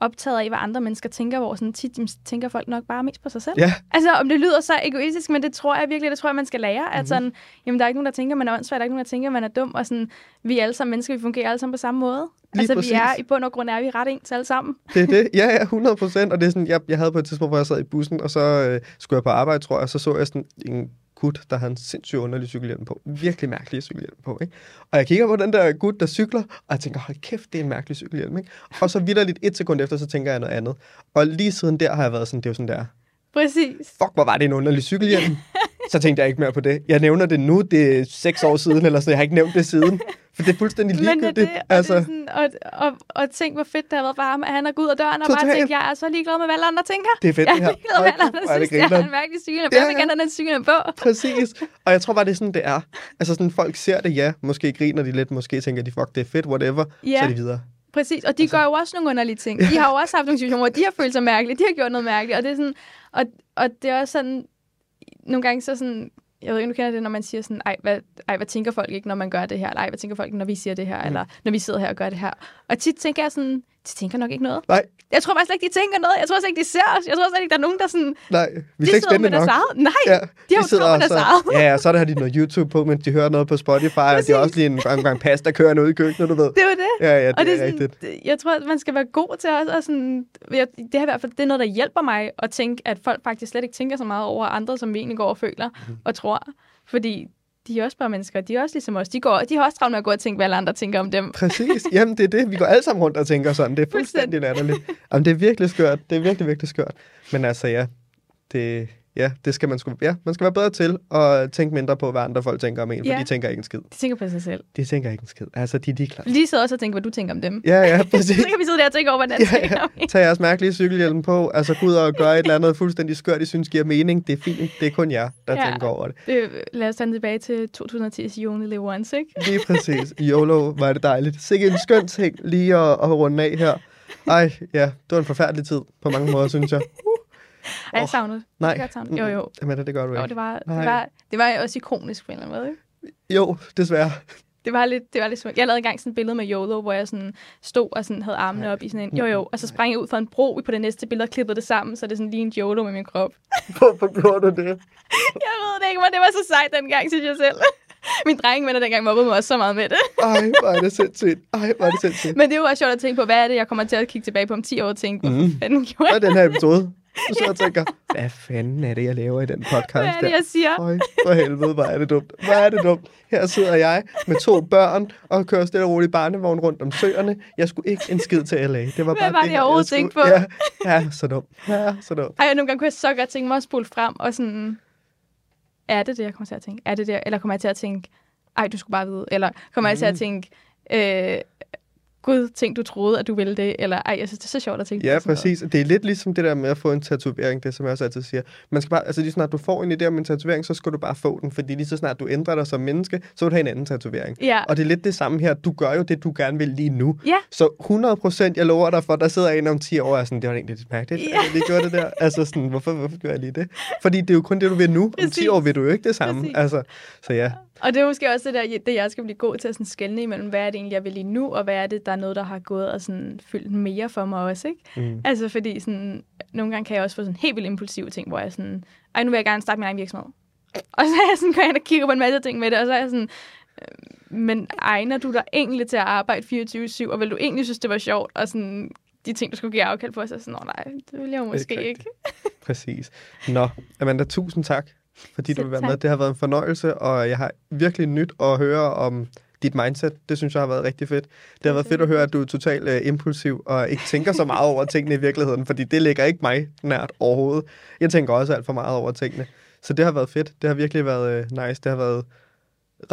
optaget af, hvad andre mennesker tænker, hvor sådan tit tænker folk nok bare mest på sig selv. ja, Altså, om det lyder så egoistisk, men det tror jeg virkelig, det tror jeg, man skal lære. Mm-hmm. Mhm. At sådan, jamen, der er ikke nogen, der tænker, man er åndssvagt, der er ikke nogen, der tænker, man er dum, og sådan, vi er alle sammen mennesker, vi fungerer alle sammen på samme måde. Lige altså, præcis. vi er, i bund og grund er vi ret ens alle sammen. det er det. Ja, ja, 100 procent. Og det er sådan, jeg, jeg havde på et tidspunkt, hvor jeg sad i bussen, og så øh, skulle jeg på arbejde, tror jeg, og så så jeg sådan en gut, der har en sindssygt underlig cykelhjelm på. Virkelig mærkelig cykelhjelm på, ikke? Og jeg kigger på den der gut, der cykler, og jeg tænker, hold kæft, det er en mærkelig cykelhjelm, ikke? Og så vidderligt et sekund efter, så tænker jeg noget andet. Og lige siden der har jeg været sådan, det er jo sådan der, Præcis. fuck, hvor var det en underlig cykelhjelm. så tænkte jeg ikke mere på det. Jeg nævner det nu, det er seks år siden, eller sådan, jeg har ikke nævnt det siden. For det er fuldstændig Men det, ligegyldigt. det, og, altså... det sådan, og, og, og tænk, hvor fedt det har været for ham, at han er gået ud af døren og bare Totalt. tænkt, jeg er så ligeglad med, hvad alle andre tænker. det er fedt, Jeg det er ligeglad med, hvad alle andre synes, jeg er en mærkelig cykelhjelm. Ja, Jeg vil gerne have den cykelhjelm på. Præcis. Og jeg tror bare, det er sådan, det er. Altså sådan, folk ser det, ja. Måske griner de lidt, måske tænker de, fuck, det er fedt, whatever. Ja. Så er de videre. Præcis, og de altså... gør jo også nogle underlige ting. De har jo også haft nogle situationer, hvor de har følt sig mærkelige, de har gjort noget mærkeligt, og det er sådan, og, og det er også sådan, nogle gange så sådan, jeg ved ikke, du kender det, når man siger sådan, ej hvad, ej, hvad tænker folk ikke, når man gør det her, eller ej, hvad tænker folk, når vi siger det her, mm. eller når vi sidder her og gør det her. Og tit tænker jeg sådan, de tænker nok ikke noget. Nej, Jeg tror faktisk ikke, de tænker noget. Jeg tror slet ikke, de ser os. Jeg tror slet ikke, der er nogen, der sådan, nej. Vi er ikke spændende nok. eget. Nej, Ja, de har jo med og deres eget. ja, og så har de noget YouTube på, mens de hører noget på Spotify, og de har også lige en gang, gang pasta kørende ud i køkkenet, du ved. Det var det. Ja, ja, det, og det er er rigtigt. sådan, jeg tror, at man skal være god til også at sådan, jeg, det er i hvert fald det er noget, der hjælper mig at tænke, at folk faktisk slet ikke tænker så meget over andre, som vi egentlig går og føler Mhm. og tror. Fordi de er også bare mennesker. De er også ligesom os. De, går, de har også travlt med at gå og tænke, hvad alle andre tænker om dem. Præcis. Jamen, det er det. Vi går alle sammen rundt og tænker sådan. Det er fuldstændig latterligt. Jamen, det er virkelig skørt. Det er virkelig, virkelig skørt. Men altså, ja. Det, ja, det skal man sgu... Ja, man skal være bedre til at tænke mindre på, hvad andre folk tænker om en, for Ja. de tænker ikke en skid. De tænker på sig selv. De tænker ikke en skid. Altså, de, de er klar. Lige sidder også og tænker, hvad du tænker om dem. Ja, ja, præcis. Så kan vi sidde der og tænke over, hvad den Ja, tænker ja. om. Tag jeres mærkelige cykelhjelm på. Altså, gå ud og gøre et eller andet fuldstændig skørt, I synes giver mening. Det er fint. Det er kun jer, der Ja. tænker over det. Det, lad os tage tilbage til 2010's You Only Live Once, ikke? Lige præcis. YOLO var det dejligt. Sikke en skøn ting lige at, at runde af her. Ej, ja, det var en forfærdelig tid på mange måder, synes jeg. Ej, jeg savnede det. Nej. Jeg savnede det. Jo, jo. Jamen, det gør du Jo, ikke. det var, det, Nej. var, det var også ikonisk på en eller anden måde, ikke? Jo, desværre. Det var lidt, det var lidt smukt. Jeg lavede engang sådan et billede med YOLO, hvor jeg sådan stod og sådan havde armene op i sådan en, jo jo, og så sprang jeg ud fra en bro på det næste billede og klippede det sammen, så det sådan lige en YOLO med min krop. Hvorfor gjorde du det? Jeg ved det ikke, men det var så sejt dengang, synes jeg selv. Min drengevenner dengang mobbede mig også så meget med det. Ej, hvor er det sindssygt. Ej, hvor er det sindssygt. Men det jo også sjovt at tænke på, hvad er det, jeg kommer til at kigge tilbage på om 10 år og tænke, hvad Mm. fanden gjorde Hvad er den her episode? Du sidder og tænker, hvad fanden er det, jeg laver i den podcast Hvad er det, jeg siger? Øj, for helvede, hvor er det dumt. Hvor er det dumt. Her sidder jeg med to børn og kører stille og roligt barnevogn rundt om søerne. Jeg skulle ikke en skid til LA. Det var Hvad bare var det, jeg overhovedet skulle... på? Ja, ja, så dumt. Ja, så dumt. Ej, og nogle gange kunne jeg så godt tænke mig at spole frem og sådan, er det det, jeg kommer til at tænke? Er det det? Eller kommer jeg til at tænke, ej, du skulle bare vide? Eller kommer jeg til at Mm. tænke, øh, gud, tænk, du troede, at du ville det? Eller ej, jeg synes, det er så sjovt at tænke Ja, på præcis. Det er lidt ligesom det der med at få en tatovering, det som jeg også altid siger. Man skal bare, altså lige snart du får en idé om en tatovering, så skal du bare få den, fordi lige så snart du ændrer dig som menneske, så vil du have en anden tatovering. noget. Ja, Og det er lidt det samme her. Du gør jo det, du gerne vil lige nu. Ja. Så 100 procent, jeg lover dig for, der sidder en om 10 år og er sådan, det var egentlig lidt mærkeligt, Ja. at jeg lige gjorde det der. Altså sådan, hvorfor, hvorfor gør jeg lige det? Fordi det er jo kun det, du vil nu. Om 10 Præcis. år vil du jo ikke det samme. Præcis. Altså, så ja, og det er måske også det der, det jeg skal blive god til at sådan skelne imellem, hvad er det egentlig, jeg vil lige nu, og hvad er det, der er noget, der har gået og sådan fyldt mere for mig også, ikke? mm. Altså fordi sådan, nogle gange kan jeg også få sådan helt vildt impulsive ting, hvor jeg sådan, ej, nu vil jeg gerne starte min egen virksomhed. Og så er jeg sådan, går jeg ind og kigger på en masse ting med det, og så er jeg sådan, øh, men egner du dig egentlig til at arbejde 24-7, og vil du egentlig synes, det var sjovt, og sådan, de ting, du skulle give afkald på, så sådan, nej, det vil jeg jo måske Ikke ikke. præcis. Nå, Amanda, tusind tak, fordi du Selv vil være tak. med. Det har været en fornøjelse, og jeg har virkelig nyt at høre om dit mindset. Det synes jeg har været rigtig fedt. Det har været fedt at høre, at du er totalt uh, impulsiv og ikke tænker så meget over tingene i virkeligheden, fordi det ligger ikke mig nært overhovedet. Jeg tænker også alt for meget over tingene. Så det har været fedt. Det har virkelig været uh, nice. Det har været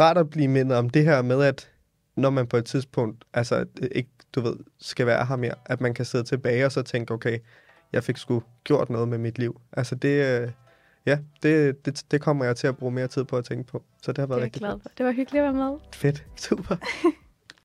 rart at blive mindet om det her med, at når man på et tidspunkt altså, øh, ikke du ved, skal være her mere, at man kan sidde tilbage og så tænke, okay, jeg fik sgu gjort noget med mit liv. Altså det, øh, ja, det, det, det kommer jeg til at bruge mere tid på at tænke på. Så det har Det været jeg rigtig glad for. Det var hyggeligt at være med. Fedt. Super.